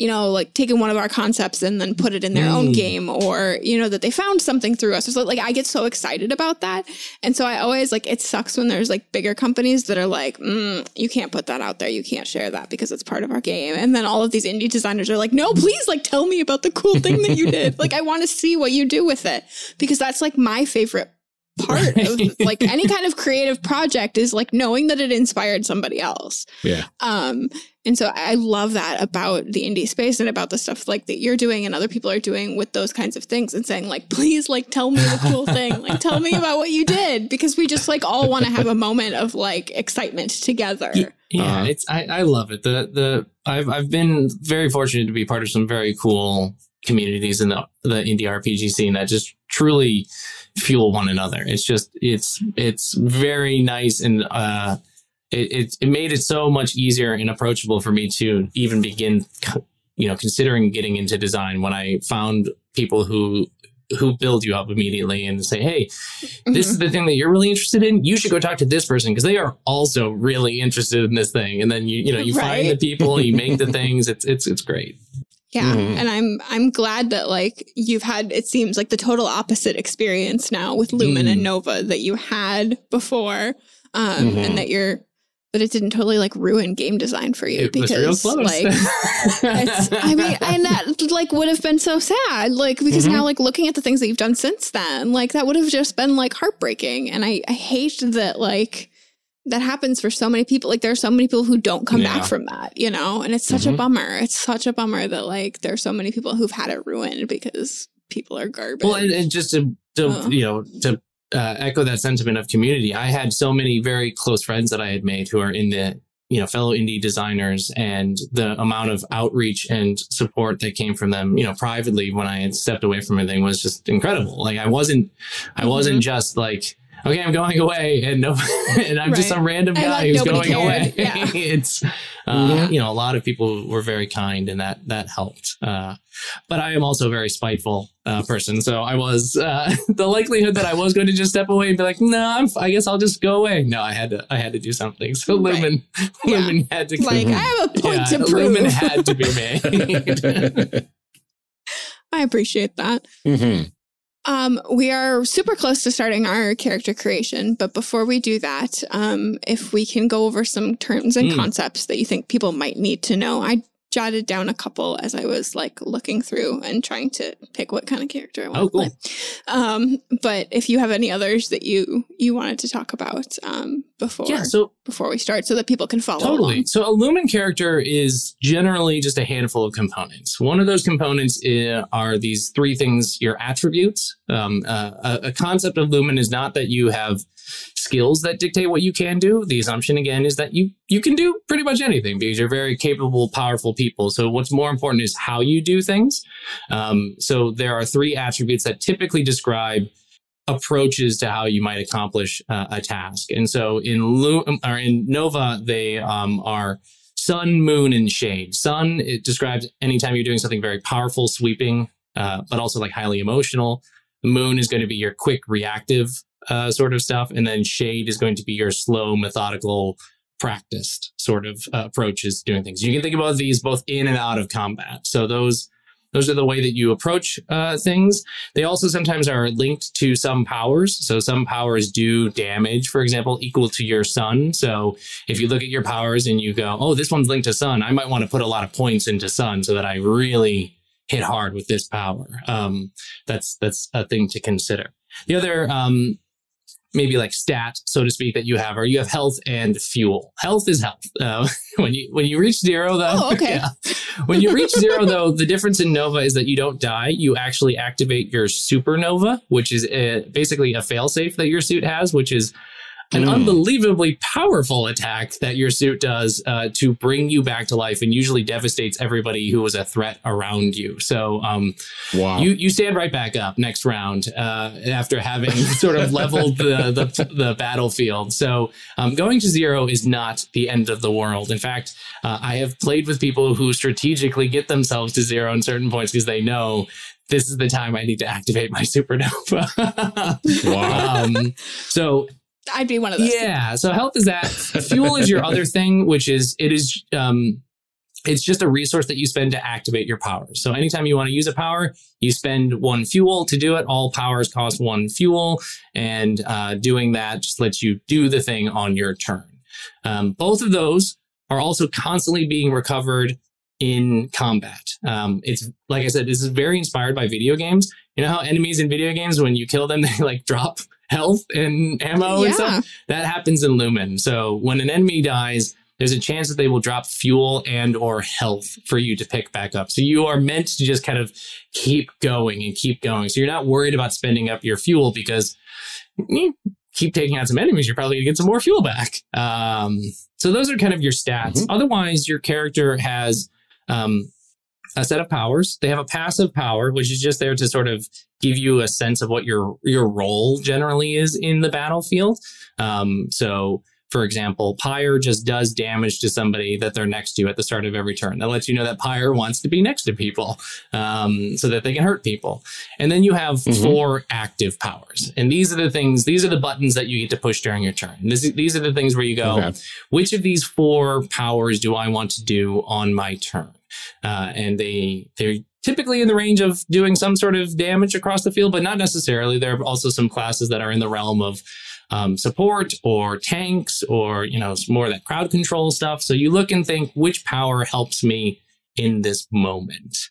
you know, like taken one of our concepts and then put it in their mm. own game or, you know, that they found something through us. So like I get so excited about that. And so I always like it sucks when there's like bigger companies that are like, mm, you can't put that out there. You can't share that because it's part of our game. And then all of these indie designers are like, no, please like tell me about the cool thing that you did. like I want to see what you do with it because that's like my favorite part right. of <laughs> like any kind of creative project is like knowing that it inspired somebody else. Yeah. Um and so I love that about the indie space and about the stuff like that you're doing and other people are doing with those kinds of things and saying like please like tell me the cool thing. Like tell me about what you did because we just like all want to have a moment of like excitement together. Yeah, yeah uh-huh. it's I, I love it. The the I've I've been very fortunate to be part of some very cool communities in the the indie RPG scene that just truly fuel one another. It's just it's it's very nice and uh, it, it, it made it so much easier and approachable for me to even begin you know considering getting into design when I found people who who build you up immediately and say, hey, mm-hmm. this is the thing that you're really interested in. You should go talk to this person because they are also really interested in this thing. And then you you know you right? find the people, you make the <laughs> things. It's it's it's great. Yeah. Mm-hmm. And I'm I'm glad that like you've had it seems like the total opposite experience now with Lumen mm. and Nova that you had before. Um mm-hmm. and that you're but it didn't totally like ruin game design for you it because like I mean <laughs> and that like would have been so sad like because mm-hmm. now like looking at the things that you've done since then like that would have just been like heartbreaking and I I hate that like that happens for so many people. Like there are so many people who don't come yeah. back from that, you know, and it's such mm-hmm. a bummer. It's such a bummer that like there are so many people who've had it ruined because people are garbage. Well, and, and just to, to oh. you know, to uh, echo that sentiment of community, I had so many very close friends that I had made who are in the you know fellow indie designers and the amount of outreach and support that came from them you know privately when i had stepped away from everything was just incredible like i wasn't i wasn't mm-hmm. just like okay, I'm going away, and no, <laughs> and I'm right. just some random guy like who's going cared. away. Yeah. <laughs> it's, uh, you know, a lot of people were very kind, and that that helped. Uh, but I am also a very spiteful uh, person, so I was uh, <laughs> the likelihood that I was going to just step away and be like, no, nah, i guess I'll just go away. No, I had to, I had to do something. So Lumen, right. Lumen yeah. had to like, I have a point yeah, to prove. Lumen had to be made. I appreciate that. Mm-hmm. Um, we are super close to starting our character creation, but before we do that, um, if we can go over some terms and mm. concepts that you think people might need to know, I jotted down a couple as I was like looking through and trying to pick what kind of character I want oh, to cool. play. Um, but if you have any others that you you wanted to talk about um, before, yeah, so before we start, so that people can follow. Totally. Along. So a Lumen character is generally just a handful of components. One of those components is, are these three things: your attributes. Um, uh, a, a concept of Lumen is not that you have skills that dictate what you can do. The assumption again is that you you can do pretty much anything because you're very capable, powerful people. So what's more important is how you do things. Um, so there are three attributes that typically describe approaches to how you might accomplish uh, a task. And so in Lu- or in Nova, they um, are sun, moon, and shade. Sun it describes anytime you're doing something very powerful, sweeping, uh, but also like highly emotional. The moon is going to be your quick, reactive uh, sort of stuff, and then shade is going to be your slow, methodical, practiced sort of uh, approaches doing things. You can think about these both in and out of combat. So those those are the way that you approach uh, things. They also sometimes are linked to some powers. So some powers do damage, for example, equal to your sun. So if you look at your powers and you go, "Oh, this one's linked to sun," I might want to put a lot of points into sun so that I really hit hard with this power. Um, that's that's a thing to consider. The other um, maybe like stat, so to speak, that you have, or you have health and fuel. Health is health. Uh, <laughs> when you when you reach zero, though, Oh, okay. <laughs> yeah. when you reach zero, though, the difference in Nova is that you don't die. You actually activate your supernova, which is a, basically a failsafe that your suit has, which is an Mm. unbelievably powerful attack that your suit does uh, to bring you back to life and usually devastates everybody who was a threat around you. So um, Wow. you you stand right back up next round uh, after having <laughs> sort of leveled the, the the battlefield. So um, going to zero is not the end of the world. In fact, uh, I have played with people who strategically get themselves to zero in certain points because they know. This is the time I need to activate my supernova. <laughs> Wow. um, so I'd be one of those. yeah. So health is that. Fuel is your other thing, which is it is um it's just a resource that you spend to activate your powers. So anytime you want to use a power, you spend one fuel to do it. All powers cost one fuel, and uh, doing that just lets you do the thing on your turn. Um, both of those are also constantly being recovered in combat. Um, it's like I said, this is very inspired by video games. You know how enemies in video games, when you kill them, <laughs> they like drop health and ammo and stuff. That happens in Lumen. So when an enemy dies, there's a chance that they will drop fuel and or health for you to pick back up. So you are meant to just kind of keep going and keep going. So you're not worried about spending up your fuel because you keep taking out some enemies, you're probably gonna get some more fuel back. Um, so those are kind of your stats. Mhm. Otherwise, your character has um, a set of powers. They have a passive power, which is just there to sort of give you a sense of what your your role generally is in the battlefield. Um, so, for example, Pyre just does damage to somebody that they're next to at the start of every turn. That lets you know that Pyre wants to be next to people, um, so that they can hurt people. And then you have Mhm. four active powers, and these are the things. These are the buttons that you get to push during your turn. This, these are the things where you go, Okay. which of these four powers do I want to do on my turn? Uh, and they they're typically in the range of doing some sort of damage across the field, but not necessarily. There are also some classes that are in the realm of um, support or tanks or you know more of that crowd control stuff. So you look and think which power helps me in this moment.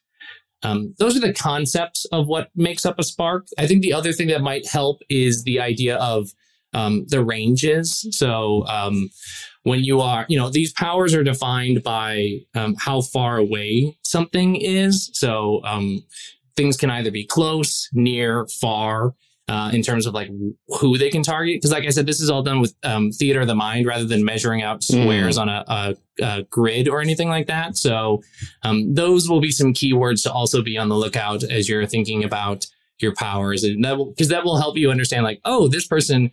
Um, those are the concepts of what makes up a spark. I think the other thing that might help is the idea of um, the ranges. So um, when you are, you know, these powers are defined by um, how far away something is. So um, things can either be close, near, far. Uh, in terms of like who they can target, because like I said, this is all done with um, theater of the mind rather than measuring out squares on a, a, a grid or anything like that. So um, those will be some keywords to also be on the lookout as you're thinking about your powers, and that will because that will help you understand like, oh, this person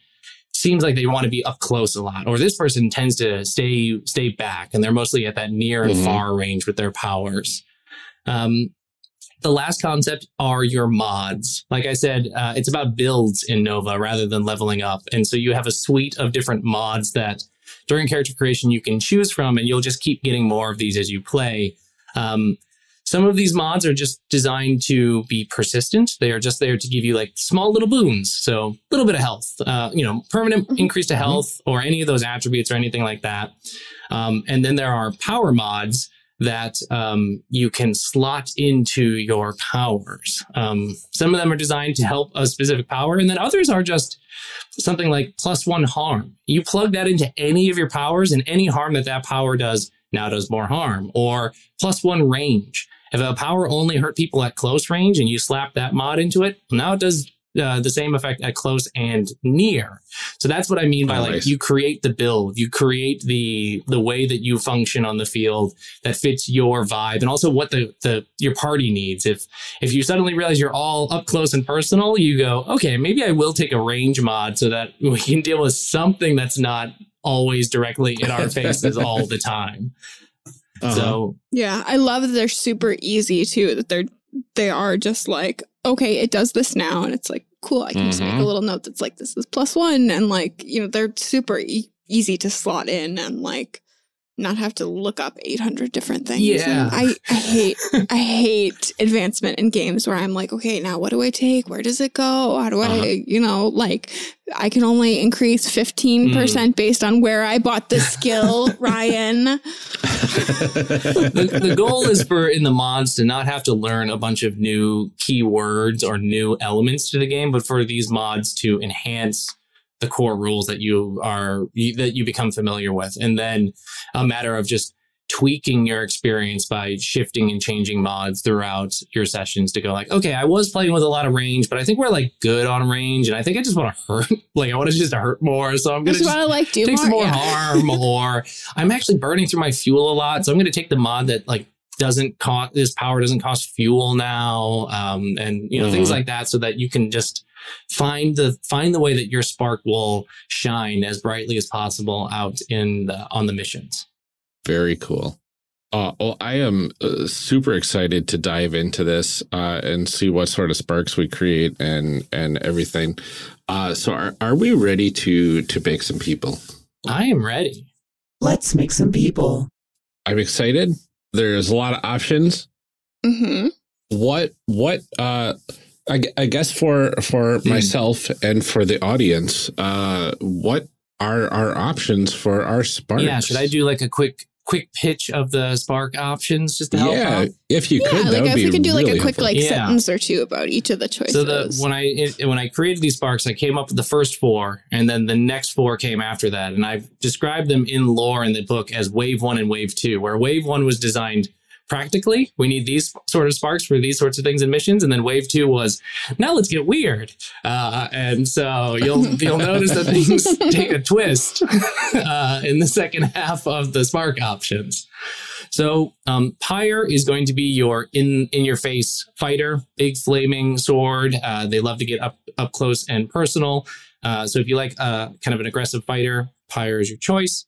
seems like they want to be up close a lot, or this person tends to stay stay back, and they're mostly at that near and Mhm. far range with their powers. Um, the last concept are your mods. Like I said, uh, it's about builds in Nova rather than leveling up, and so you have a suite of different mods that during character creation you can choose from, and you'll just keep getting more of these as you play. Um, some of these mods are just designed to be persistent. They are just there to give you like small little boons. So a little bit of health, uh, you know, permanent Mhm. increase to health or any of those attributes or anything like that. Um, and then there are power mods that um, you can slot into your powers. Um, some of them are designed to help a specific power, and then others are just something like plus one harm. You plug that into any of your powers, and any harm that that power does now does more harm, or plus one range. If a power only hurt people at close range and you slap that mod into it, now it does uh, the same effect at close and near. So that's what I mean by Oh, like nice. you create the build, you create the the way that you function on the field that fits your vibe and also what the the your party needs. If if you suddenly realize you're all up close and personal, you go, okay, maybe I will take a range mod so that <laughs> we can deal with something that's not always directly in our <laughs> faces all the time. Uh-huh. So Yeah, I love that they're super easy too. That they're they are just like, okay, it does this now, and it's like, cool. I can just make a mm-hmm. little note that's like, this is plus one, and like, you know, they're super e- easy to slot in, and like, not have to look up 800 different things. Yeah. I, I hate <laughs> I hate advancement in games where I'm like, okay, now what do I take? Where does it go? How do Uh-huh. I, you know, like I can only increase 15% Mm. based on where I bought the <laughs> skill, Ryan. the, the goal is for in the mods to not have to learn a bunch of new keywords or new elements to the game, but for these mods to enhance the core rules that you are you, that you become familiar with, and then a matter of just tweaking your experience by shifting and changing mods throughout your sessions to go like okay i was playing with a lot of range but i think we're like good on range and i think i just want to hurt <laughs> like i want to just hurt more so i'm gonna just just like do take some more yeah. harm <laughs> or I'm actually burning through my fuel a lot. So I'm going to take the mod that like doesn't cost this power doesn't cost fuel now. Um, and you know, things Mhm. like that so that you can just find the, find the way that your spark will shine as brightly as possible out in the, on the missions. Very cool. Uh, well, I am uh, super excited to dive into this uh, and see what sort of sparks we create and and everything. Uh, so, are, are we ready to to make some people? I am ready. Let's make some people. I'm excited. There's a lot of options. Mm-hmm. What what uh, I, I guess for for Hmm. myself and for the audience, uh, what are our options for our sparks? Yeah. Should I do like a quick, quick pitch of the spark options just to help Yeah, out? if you Yeah, could, that like would if be we could do like a quick helpful. like Yeah. sentence or two about each of the choices. So the when I it, when I created these sparks, I came up with the first four, and then the next four came after that, and I've described them in lore in the book as wave one and wave two. Where wave one was designed practically, we need these sort of sparks for these sorts of things in missions, and then wave two was now let's get weird, uh, and so you'll <laughs> you'll notice that things take a twist <laughs> uh, in the second half of the spark options. So um, Pyre is going to be your in in your face fighter, big flaming sword. Uh, they love to get up up close and personal. Uh, so if you like uh, kind of an aggressive fighter, Pyre is your choice.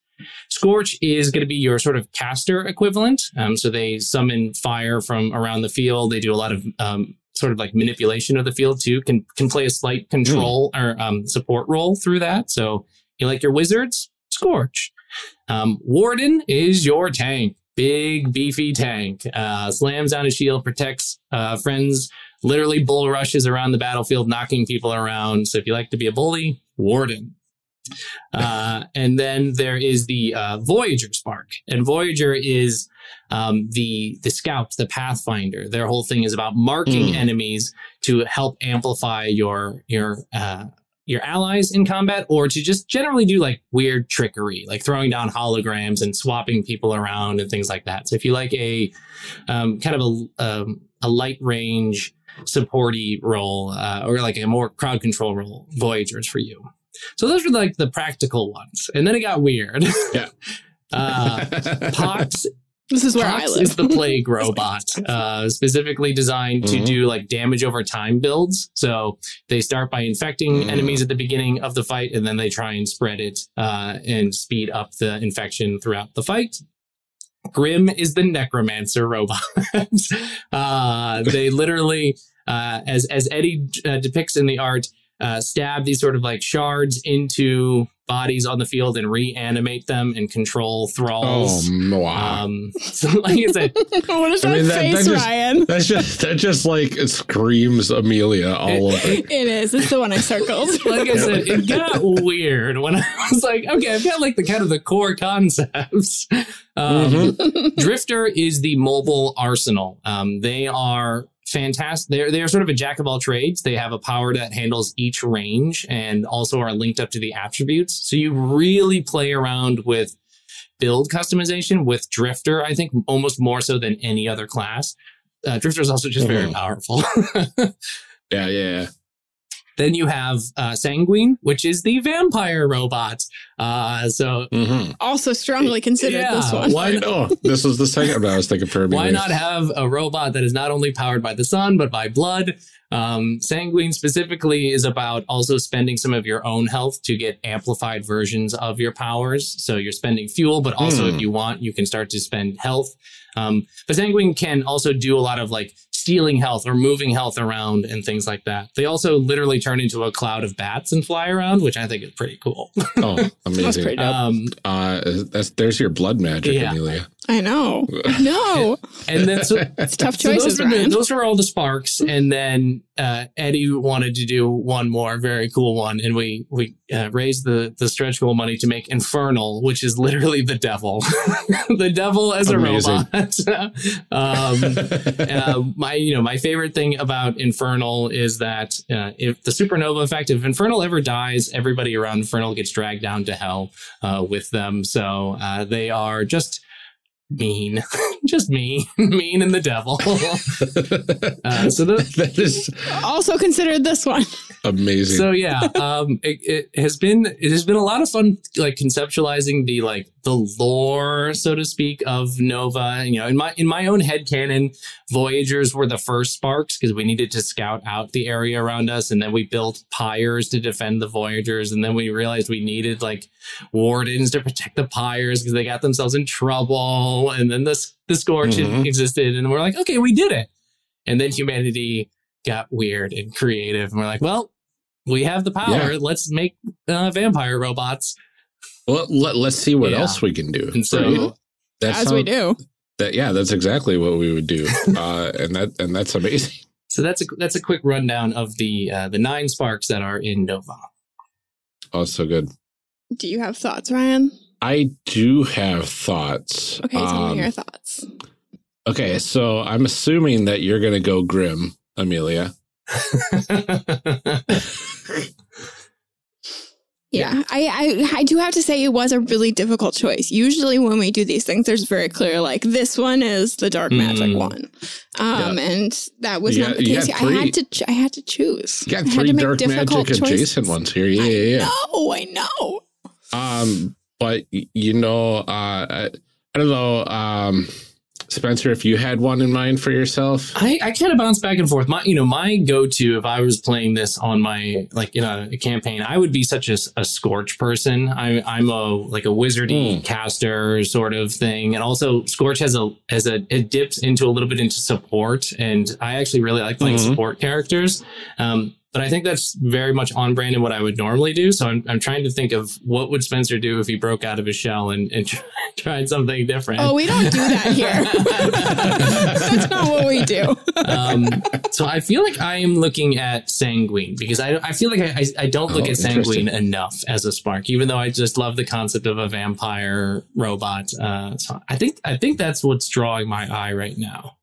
Scorch is going to be your sort of caster equivalent. Um, so they summon fire from around the field. They do a lot of um, sort of like manipulation of the field too. Can can play a slight control or um, support role through that. So you like your wizards, Scorch. Um, Warden is your tank, big beefy tank. Uh, slams down a shield, protects uh, friends. Literally bull rushes around the battlefield, knocking people around. So if you like to be a bully, Warden. Uh, and then there is the uh, Voyager Spark, and Voyager is um, the the scout, the Pathfinder. Their whole thing is about marking Mm. enemies to help amplify your your uh, your allies in combat, or to just generally do like weird trickery, like throwing down holograms and swapping people around and things like that. So if you like a um, kind of a um, a light range supporty role, uh, or like a more crowd control role, Voyager's for you. So those were like the practical ones, and then it got weird. Yeah. <laughs> uh, Pox this is where I live. is the plague <laughs> robot, uh, specifically designed to Mhm. do like damage over time builds. So they start by infecting Mm. enemies at the beginning of the fight, and then they try and spread it uh, and speed up the infection throughout the fight. Grim is the necromancer robot. <laughs> uh, they literally, uh, as as Eddie uh, depicts in the art, uh, stab these sort of like shards into bodies on the field and reanimate them and control thralls. oh wow. Um, so <laughs> like I said, <laughs> what is I that mean, that- face, that just- Ryan? That's just that just like it screams Amelia all over. <laughs> It is. It's the one I circled. like I said, it got weird when I was like, okay, I've got like the kind of the core concepts. Um, Mhm. Drifter is the mobile arsenal. Um, they are fantastic. They're they're sort of a jack of all trades. They have a power that handles each range and also are linked up to the attributes. So you really play around with build customization with Drifter. I think almost more so than any other class. Uh, Drifter is also just very Mhm. powerful. <laughs> Yeah, yeah. Then you have uh, Sanguine, which is the vampire robot. Uh, so Mm-hmm. also strongly considered Yeah, this one. why I know. This is the second I was thinking for Amelia. why not have a robot that is not only powered by the sun but by blood? Um, Sanguine specifically is about also spending some of your own health to get amplified versions of your powers. So you're spending fuel, but also Hmm. if you want, you can start to spend health. Um, but Sanguine can also do a lot of like stealing health or moving health around and things like that. They also literally turn into a cloud of bats and fly around, which I think is pretty cool. Oh, <laughs> amazing. pretty dope. um, Uh, that's there's your blood magic, Yeah. Amelia. I know. <laughs> No. and then so, <laughs> It's tough so choices, those, are the, Ryan. those are all the sparks, and then uh, Eddie wanted to do one more very cool one, and we we uh, raised the the stretch goal money to make Infernal, which is literally the devil, <laughs> the devil as Amazing. a robot. um, uh, my you know my favorite thing about Infernal is that uh, if the supernova effect, if Infernal ever dies, everybody around Infernal gets dragged down to hell uh, with them. So uh, they are just mean, <laughs> just mean, <laughs> mean and the devil. <laughs> uh, so the, that is Also considered this one. amazing. so yeah, um, it, it has been it has been a lot of fun, like conceptualizing the like the lore, so to speak, of Nova. You know, in my in my own head canon, Voyagers were the first sparks because we needed to scout out the area around us, and then we built pyres to defend the Voyagers, and then we realized we needed like wardens to protect the pyres because they got themselves in trouble, and then this the scorch Mhm. existed, and we're like, okay, we did it, and then humanity got weird and creative, and we're like, well. We have the power. Yeah. Let's make uh, vampire robots. Well, let, let's see what Yeah. else we can do. And so, That's as we do. That, yeah, that's exactly what we would do, <laughs> uh, and that and that's amazing. so that's a that's a quick rundown of the uh, the nine sparks that are in Nova. Oh, so good. Do you have thoughts, Ryan? I do have thoughts. Okay, tell Um, me your thoughts. Okay, so I'm assuming that you're going to go grim, Amelia. <laughs> <laughs> Yeah, I, I I do have to say it was a really difficult choice. Usually when we do these things, there's very clear like this one is the dark magic Mm. one, um, and that was You not the case. I had to ch- I had to choose. You got I had three to make dark difficult magic choices. adjacent ones here. Yeah, yeah, yeah. No, I know. Um, but you know, uh, I, I don't know, um, Spencer, if you had one in mind for yourself. I, I kind of bounce back and forth. My, you know, my go-to if I was playing this on my like in a, campaign, I would be such a, a scorch person. I, I'm a like a wizardy Mm. caster sort of thing, and also scorch has a has a it dips into a little bit into support, and I actually really like playing Mhm. support characters. Um, but I think that's very much on brand in what I would normally do. So I'm, I'm trying to think of what would Spencer do if he broke out of his shell and, and <laughs> tried something different. Oh, we don't do that here. <laughs> That's not what we do. um, so I feel like I am looking at sanguine because I, I feel like I, I, I don't look Oh, at sanguine enough as a spark, even though I just love the concept of a vampire robot. Uh, so I think I think that's what's drawing my eye right now.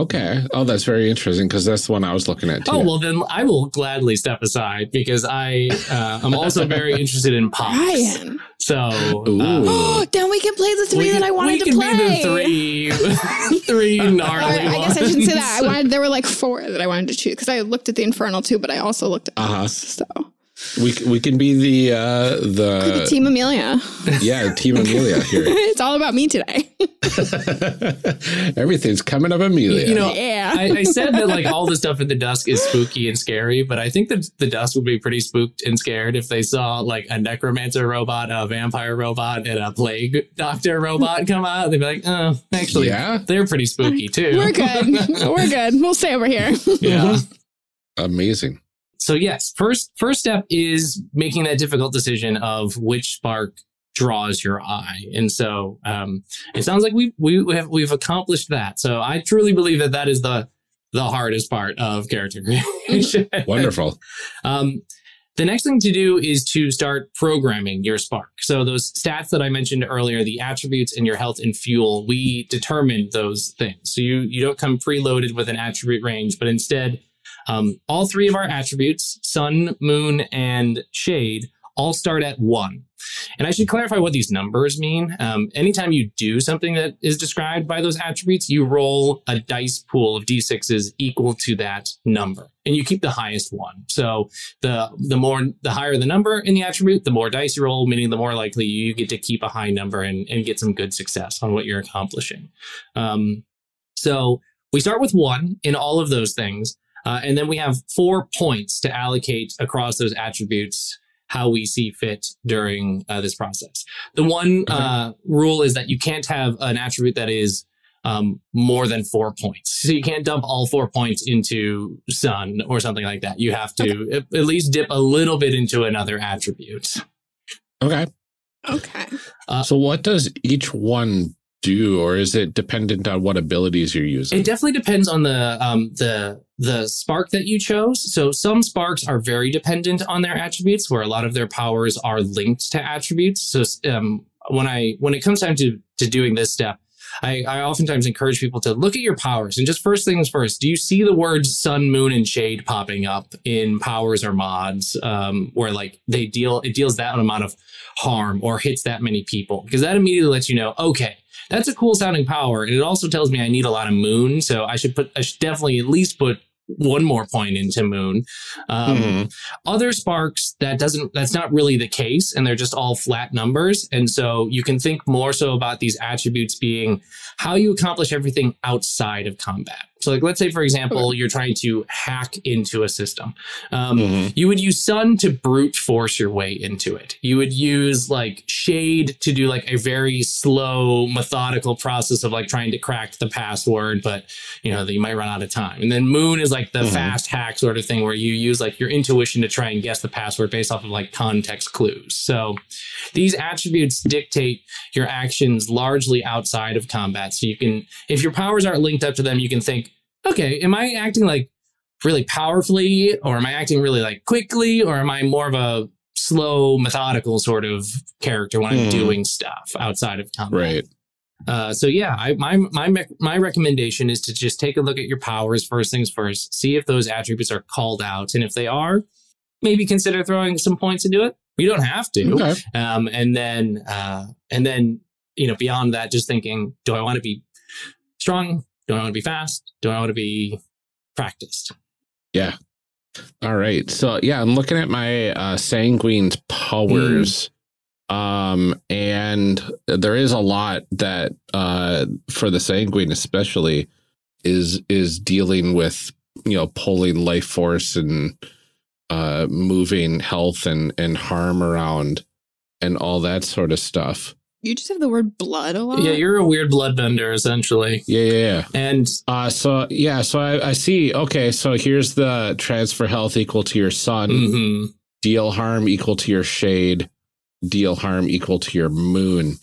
Okay. Oh, that's very interesting because that's the one I was looking at too. Oh well, then I will gladly step aside because I uh, I'm also very <laughs> interested in Pox. Ryan. So Ooh. uh, Oh, <gasps> then we can play the three we that I can- wanted we to can play. Be the three, <laughs> three <laughs> gnarly. Or, I guess I shouldn't say that. I wanted there were like four that I wanted to choose because I looked at the Infernal too, but I also looked at Uh-huh. us. So we we can be the uh the the Team Amelia. yeah team Amelia here. <laughs> it's all about me today. <laughs> Everything's coming up Amelia. You know, yeah. I, I said that like all the stuff in the dusk is spooky and scary, but I think that the dusk would be pretty spooked and scared if they saw like a necromancer robot, a vampire robot, and a plague doctor robot come out. They'd be like, oh, actually, Yeah. they're pretty spooky too. We're good. <laughs> We're good. We'll stay over here. yeah. amazing. So yes, first first step is making that difficult decision of which spark draws your eye, and so um, it sounds like we we have we've accomplished that. So I truly believe that that is the the hardest part of character creation. <laughs> Wonderful. <laughs> Um, the next thing to do is to start programming your Spark. So those stats that I mentioned earlier, the attributes and your health and fuel, we determine those things. So you you don't come preloaded with an attribute range, but instead, um, all three of our attributes, Sun, Moon, and Shade, all start at one. And I should clarify what these numbers mean. Um, anytime you do something that is described by those attributes, you roll a dice pool of d6s equal to that number, and you keep the highest one. So the the more the higher the number in the attribute, the more dice you roll, meaning the more likely you get to keep a high number and, and get some good success on what you're accomplishing. Um, so we start with one in all of those things, uh, and then we have four points to allocate across those attributes how we see fit during uh, this process. The one uh, rule is that you can't have an attribute that is um, more than four points. So you can't dump all four points into sun or something like that. You have to okay. at, at least dip a little bit into another attribute. Okay. Okay. Uh, so what does each one do, or is it dependent on what abilities you're using? It definitely depends on the um, the the spark that you chose. So some sparks are very dependent on their attributes, where a lot of their powers are linked to attributes. So um, when I when it comes time to to doing this step, I, I oftentimes encourage people to look at your powers and just first things first. Do you see the words sun, moon, and shade popping up in powers or mods, um, where like they deal it deals that amount of harm or hits that many people? Because that immediately lets you know, okay, that's a cool sounding power, and it also tells me I need a lot of moon, so I should put I should definitely at least put one more point into moon um, mm-hmm. other sparks that doesn't that's not really the case and they're just all flat numbers and so you can think more so about these attributes being how you accomplish everything outside of combat so, like, let's say, for example, you're trying to hack into a system. Um, mm-hmm. You would use Sun to brute force your way into it. You would use like Shade to do like a very slow, methodical process of like trying to crack the password, but you know, that you might run out of time. And then Moon is like the mm-hmm. fast hack sort of thing where you use like your intuition to try and guess the password based off of like context clues. So, these attributes dictate your actions largely outside of combat. So, you can, if your powers aren't linked up to them, you can think, okay, am I acting like really powerfully or am I acting really like quickly or am I more of a slow, methodical sort of character when I'm mm. doing stuff outside of combat? Right. Uh, so yeah, I, my my my recommendation is to just take a look at your powers first things first. See if those attributes are called out, and if they are, maybe consider throwing some points into it. You don't have to. Okay. Um, and then uh, and then you know beyond that, just thinking, do I want to be strong? Do I want to be fast? Do I want to be practiced? Yeah. All right. So yeah, I'm looking at my uh, sanguine's powers. Mm. Um, and there is a lot that uh for the sanguine especially is is dealing with you know pulling life force and uh moving health and and harm around and all that sort of stuff. You just have the word blood a lot. Yeah, you're a weird blood bender, essentially. Yeah, yeah, yeah. And uh, so yeah, so I, I see. Okay, so here's the transfer health equal to your sun, mm-hmm. deal harm equal to your shade, deal harm equal to your moon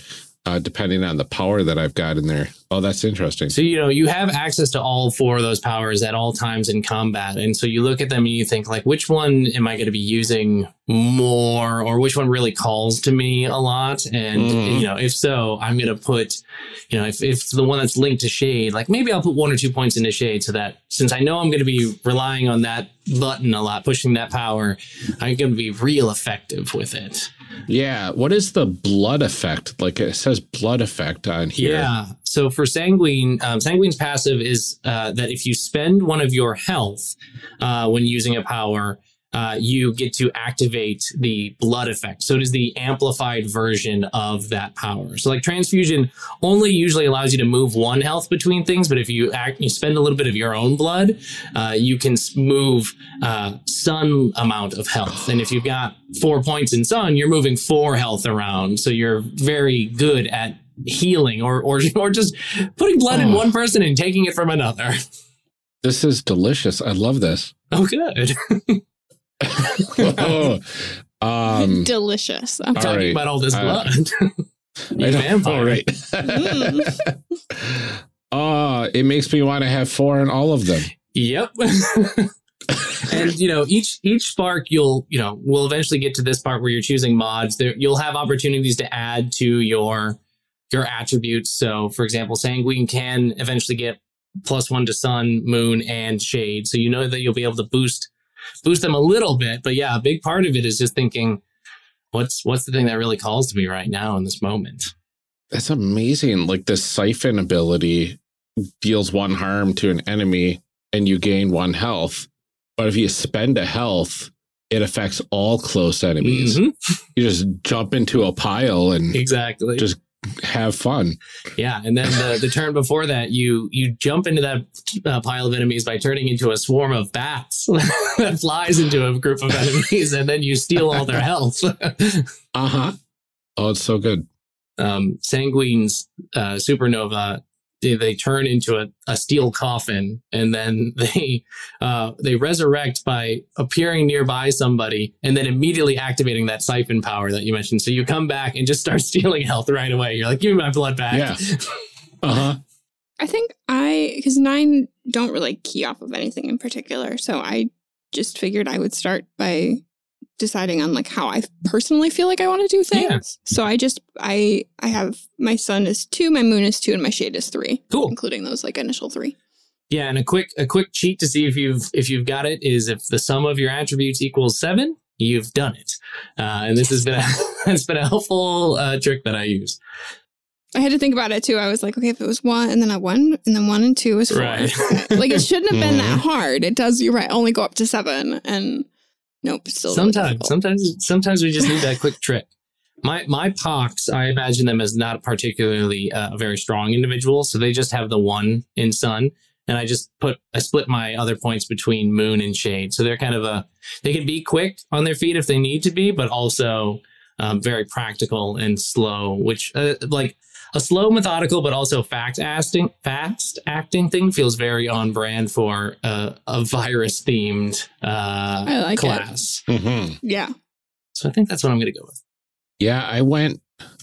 uh, depending on the power that I've got in there. Oh, that's interesting. So, you know, you have access to all four of those powers at all times in combat. And so you look at them and you think, like, which one am I going to be using more or which one really calls to me a lot? And, mm. you know, if so, I'm going to put, you know, if, if it's the one that's linked to Shade, like maybe I'll put one or two points into Shade so that since I know I'm going to be relying on that button a lot, pushing that power, I'm going to be real effective with it. Yeah. What is the blood effect? Like it says blood effect on here. Yeah. So for Sanguine, um, Sanguine's passive is uh, that if you spend one of your health uh, when using a power, uh, you get to activate the blood effect. So it is the amplified version of that power. So like transfusion only usually allows you to move one health between things, but if you act, you spend a little bit of your own blood, uh, you can move uh, sun amount of health. And if you've got four points in sun, you're moving four health around. So you're very good at healing or or <laughs> or just putting blood oh. in one person and taking it from another. This is delicious. I love this. Oh, good. <laughs> oh, um, Delicious. I'm talking right. about all this uh, blood. <laughs> you vampire. Right. mm. <laughs> Oh, it makes me want to have four in all of them. Yep. <laughs> and you know each each spark you'll you know we'll eventually get to this part where you're choosing mods there you'll have opportunities to add to your your attributes so for example sanguine can eventually get plus one to sun moon and shade so you know that you'll be able to boost boost them a little bit. But yeah, a big part of it is just thinking, what's what's the thing that really calls to me right now in this moment? That's amazing. Like the siphon ability deals one harm to an enemy and you gain one health. But if you spend a health, it affects all close enemies. Mm -hmm. You just jump into a pile and exactly just have fun. Yeah, and then the, the turn before that, you you jump into that uh, pile of enemies by turning into a swarm of bats <laughs> that flies into a group of enemies, and then you steal all their health. <laughs> uh huh. Oh, it's so good. Um, Sanguine's uh, supernova they, they turn into a, a steel coffin and then <laughs> they uh, they resurrect by appearing nearby somebody and then immediately activating that siphon power that you mentioned. So you come back and just start <laughs> stealing health right away. You're like, give me my blood back. Yeah. <laughs> Uh huh. I think I because nine don't really key off of anything in particular, so I just figured I would start by deciding on like how I personally feel like I want to do things. Yeah. So I just I I have my sun is two, my moon is two, and my shade is three, Cool. including those like initial three. Yeah, and a quick a quick cheat to see if you've if you've got it is if the sum of your attributes equals seven, you've done it. Uh, and this has been a, has <laughs> been a helpful uh, trick that I use. I had to think about it too. I was like, okay, if it was one and then a one and then one and two is four. Right. like it shouldn't have been <laughs> that Mhm. hard. It does, you're right, only go up to seven and nope, still sometimes sometimes sometimes we just need that quick trick. My my pox, I imagine them as not particularly uh, a very strong individual, so they just have the one in sun, and I just put I split my other points between moon and shade, so they're kind of a they can be quick on their feet if they need to be, but also um, very practical and slow, which uh, like a slow methodical but also fact acting fast acting thing feels very on brand for uh, a virus themed uh, like it. class. hmm Yeah. So I think that's what I'm going to go with. Yeah, I went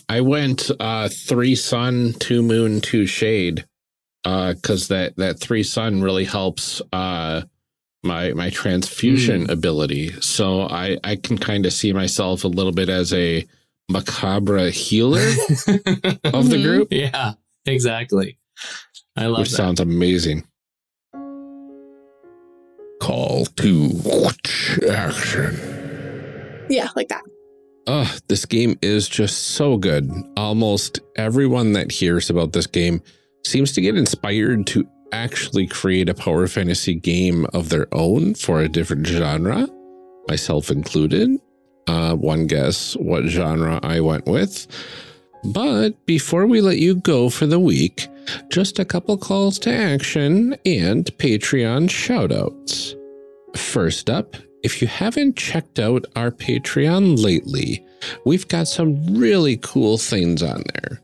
I went uh three sun, two moon, two shade. Uh cuz that that three sun really helps uh my my transfusion ability. So I I can kind of see myself a little bit as a macabre healer of the <laughs> Mhm. group, yeah, exactly. I love which that. sounds amazing. Call to action. Yeah, like that. Oh, this game is just so good. Almost everyone that hears about this game seems to get inspired to actually create a power fantasy game of their own for a different genre, myself included. Uh, one guess what genre I went with. But before we let you go for the week, just a couple calls to action and Patreon shoutouts. First up, if you haven't checked out our Patreon lately, we've got some really cool things on there.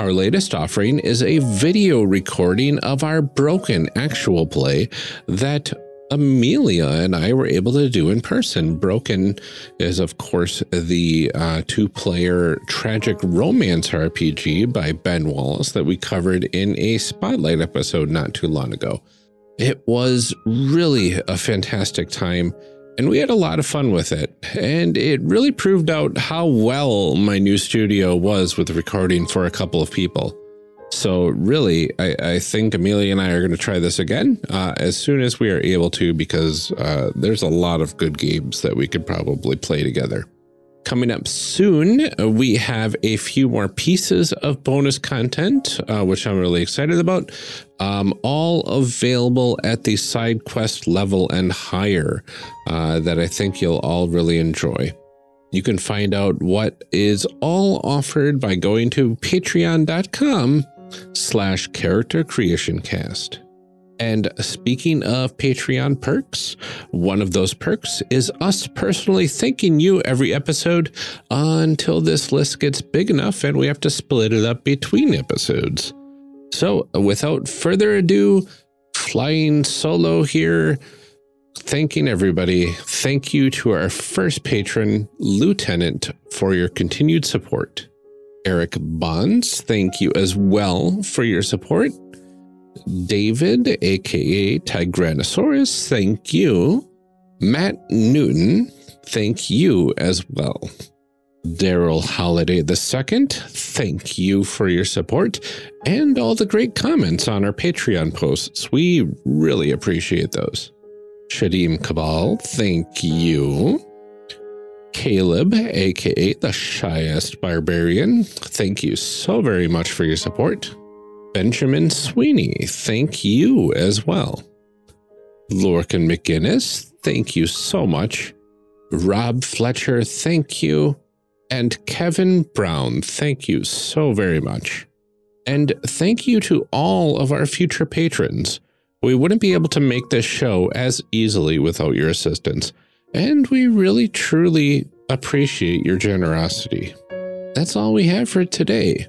Our latest offering is a video recording of our broken actual play that Amelia and I were able to do in person. Broken is, of course, the uh, two player tragic romance RPG by Ben Wallace that we covered in a spotlight episode not too long ago. It was really a fantastic time, and we had a lot of fun with it. And it really proved out how well my new studio was with recording for a couple of people. So, really, I, I think Amelia and I are going to try this again uh, as soon as we are able to, because uh, there's a lot of good games that we could probably play together. Coming up soon, we have a few more pieces of bonus content, uh, which I'm really excited about. Um, all available at the side quest level and higher, uh, that I think you'll all really enjoy. You can find out what is all offered by going to patreon.com slash character creation cast. And speaking of Patreon perks, one of those perks is us personally thanking you every episode until this list gets big enough and we have to split it up between episodes. So, without further ado, flying solo here, thanking everybody. Thank you to our first patron, Lieutenant, for your continued support. Eric Bonds, thank you as well for your support. David, aka Tigranosaurus, thank you. Matt Newton, thank you as well. Daryl Holiday II, thank you for your support and all the great comments on our Patreon posts. We really appreciate those. Shadim Cabal, thank you. Caleb, aka the shyest barbarian, thank you so very much for your support. Benjamin Sweeney, thank you as well. Lorcan McGinnis, thank you so much. Rob Fletcher, thank you. And Kevin Brown, thank you so very much. And thank you to all of our future patrons. We wouldn't be able to make this show as easily without your assistance, and we really truly appreciate your generosity. That's all we have for today.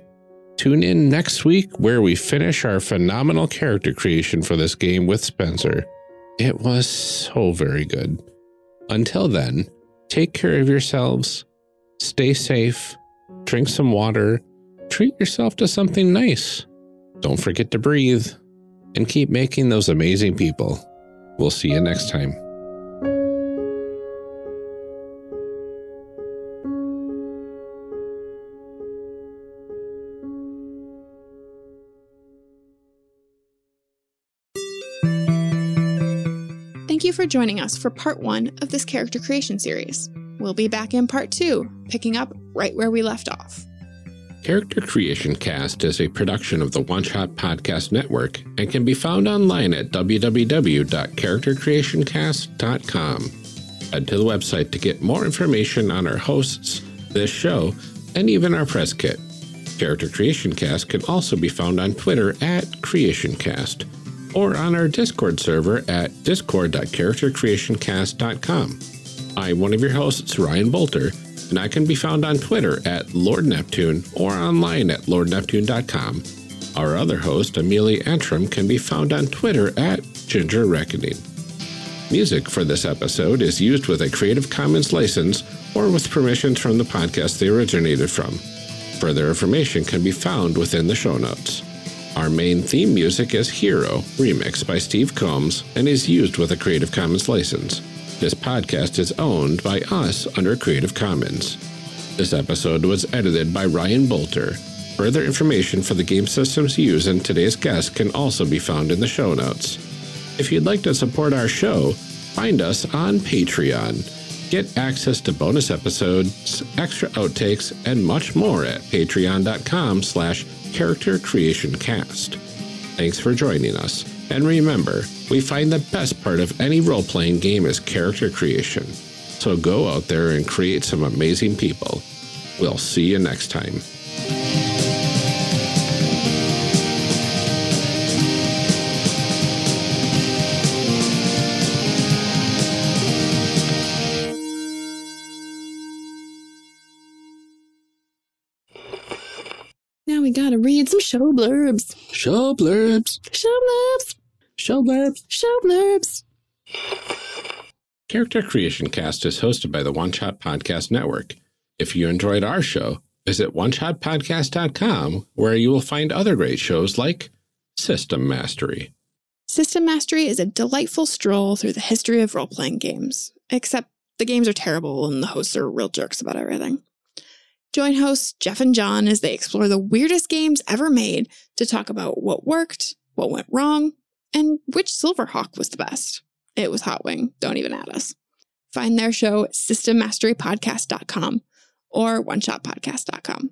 Tune in next week where we finish our phenomenal character creation for this game with Spencer. It was so very good. Until then, take care of yourselves, stay safe, drink some water, treat yourself to something nice. Don't forget to breathe, and keep making those amazing people. We'll see you next time. For joining us for part one of this character creation series. We'll be back in part two, picking up right where we left off. Character Creation Cast is a production of the One Shot Podcast Network and can be found online at www.charactercreationcast.com. Head to the website to get more information on our hosts, this show, and even our press kit. Character Creation Cast can also be found on Twitter at CreationCast or on our Discord server at discord.charactercreationcast.com. I'm one of your hosts, Ryan Boelter, and I can be found on Twitter at Lord Neptune or online at lordneptune.com. Our other host, Amelia Antrim, can be found on Twitter at Ginger Reckoning. Music for this episode is used with a Creative Commons license or with permissions from the podcast they originated from. Further information can be found within the show notes. Our main theme music is Hero, remixed by Steve Combs, and is used with a Creative Commons license. This podcast is owned by us under Creative Commons. This episode was edited by Ryan Boelter. Further information for the game systems used in today's guest can also be found in the show notes. If you'd like to support our show, find us on Patreon. Get access to bonus episodes, extra outtakes, and much more at patreon.com slash character creation cast. Thanks for joining us. And remember, we find the best part of any role playing game is character creation. So go out there and create some amazing people. We'll see you next time. We gotta read some show blurbs. Show blurbs. Show blurbs. Show blurbs. Show blurbs. Character Creation Cast is hosted by the One Shot Podcast Network. If you enjoyed our show, visit oneshotpodcast.com where you will find other great shows like System Mastery. System Mastery is a delightful stroll through the history of role playing games, except the games are terrible and the hosts are real jerks about everything. Join hosts Jeff and John as they explore the weirdest games ever made to talk about what worked, what went wrong, and which Silverhawk was the best. It was Hot Wing. Don't even add us. Find their show at systemmasterypodcast.com or oneshotpodcast.com.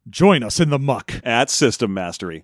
Join us in the muck. at System Mastery.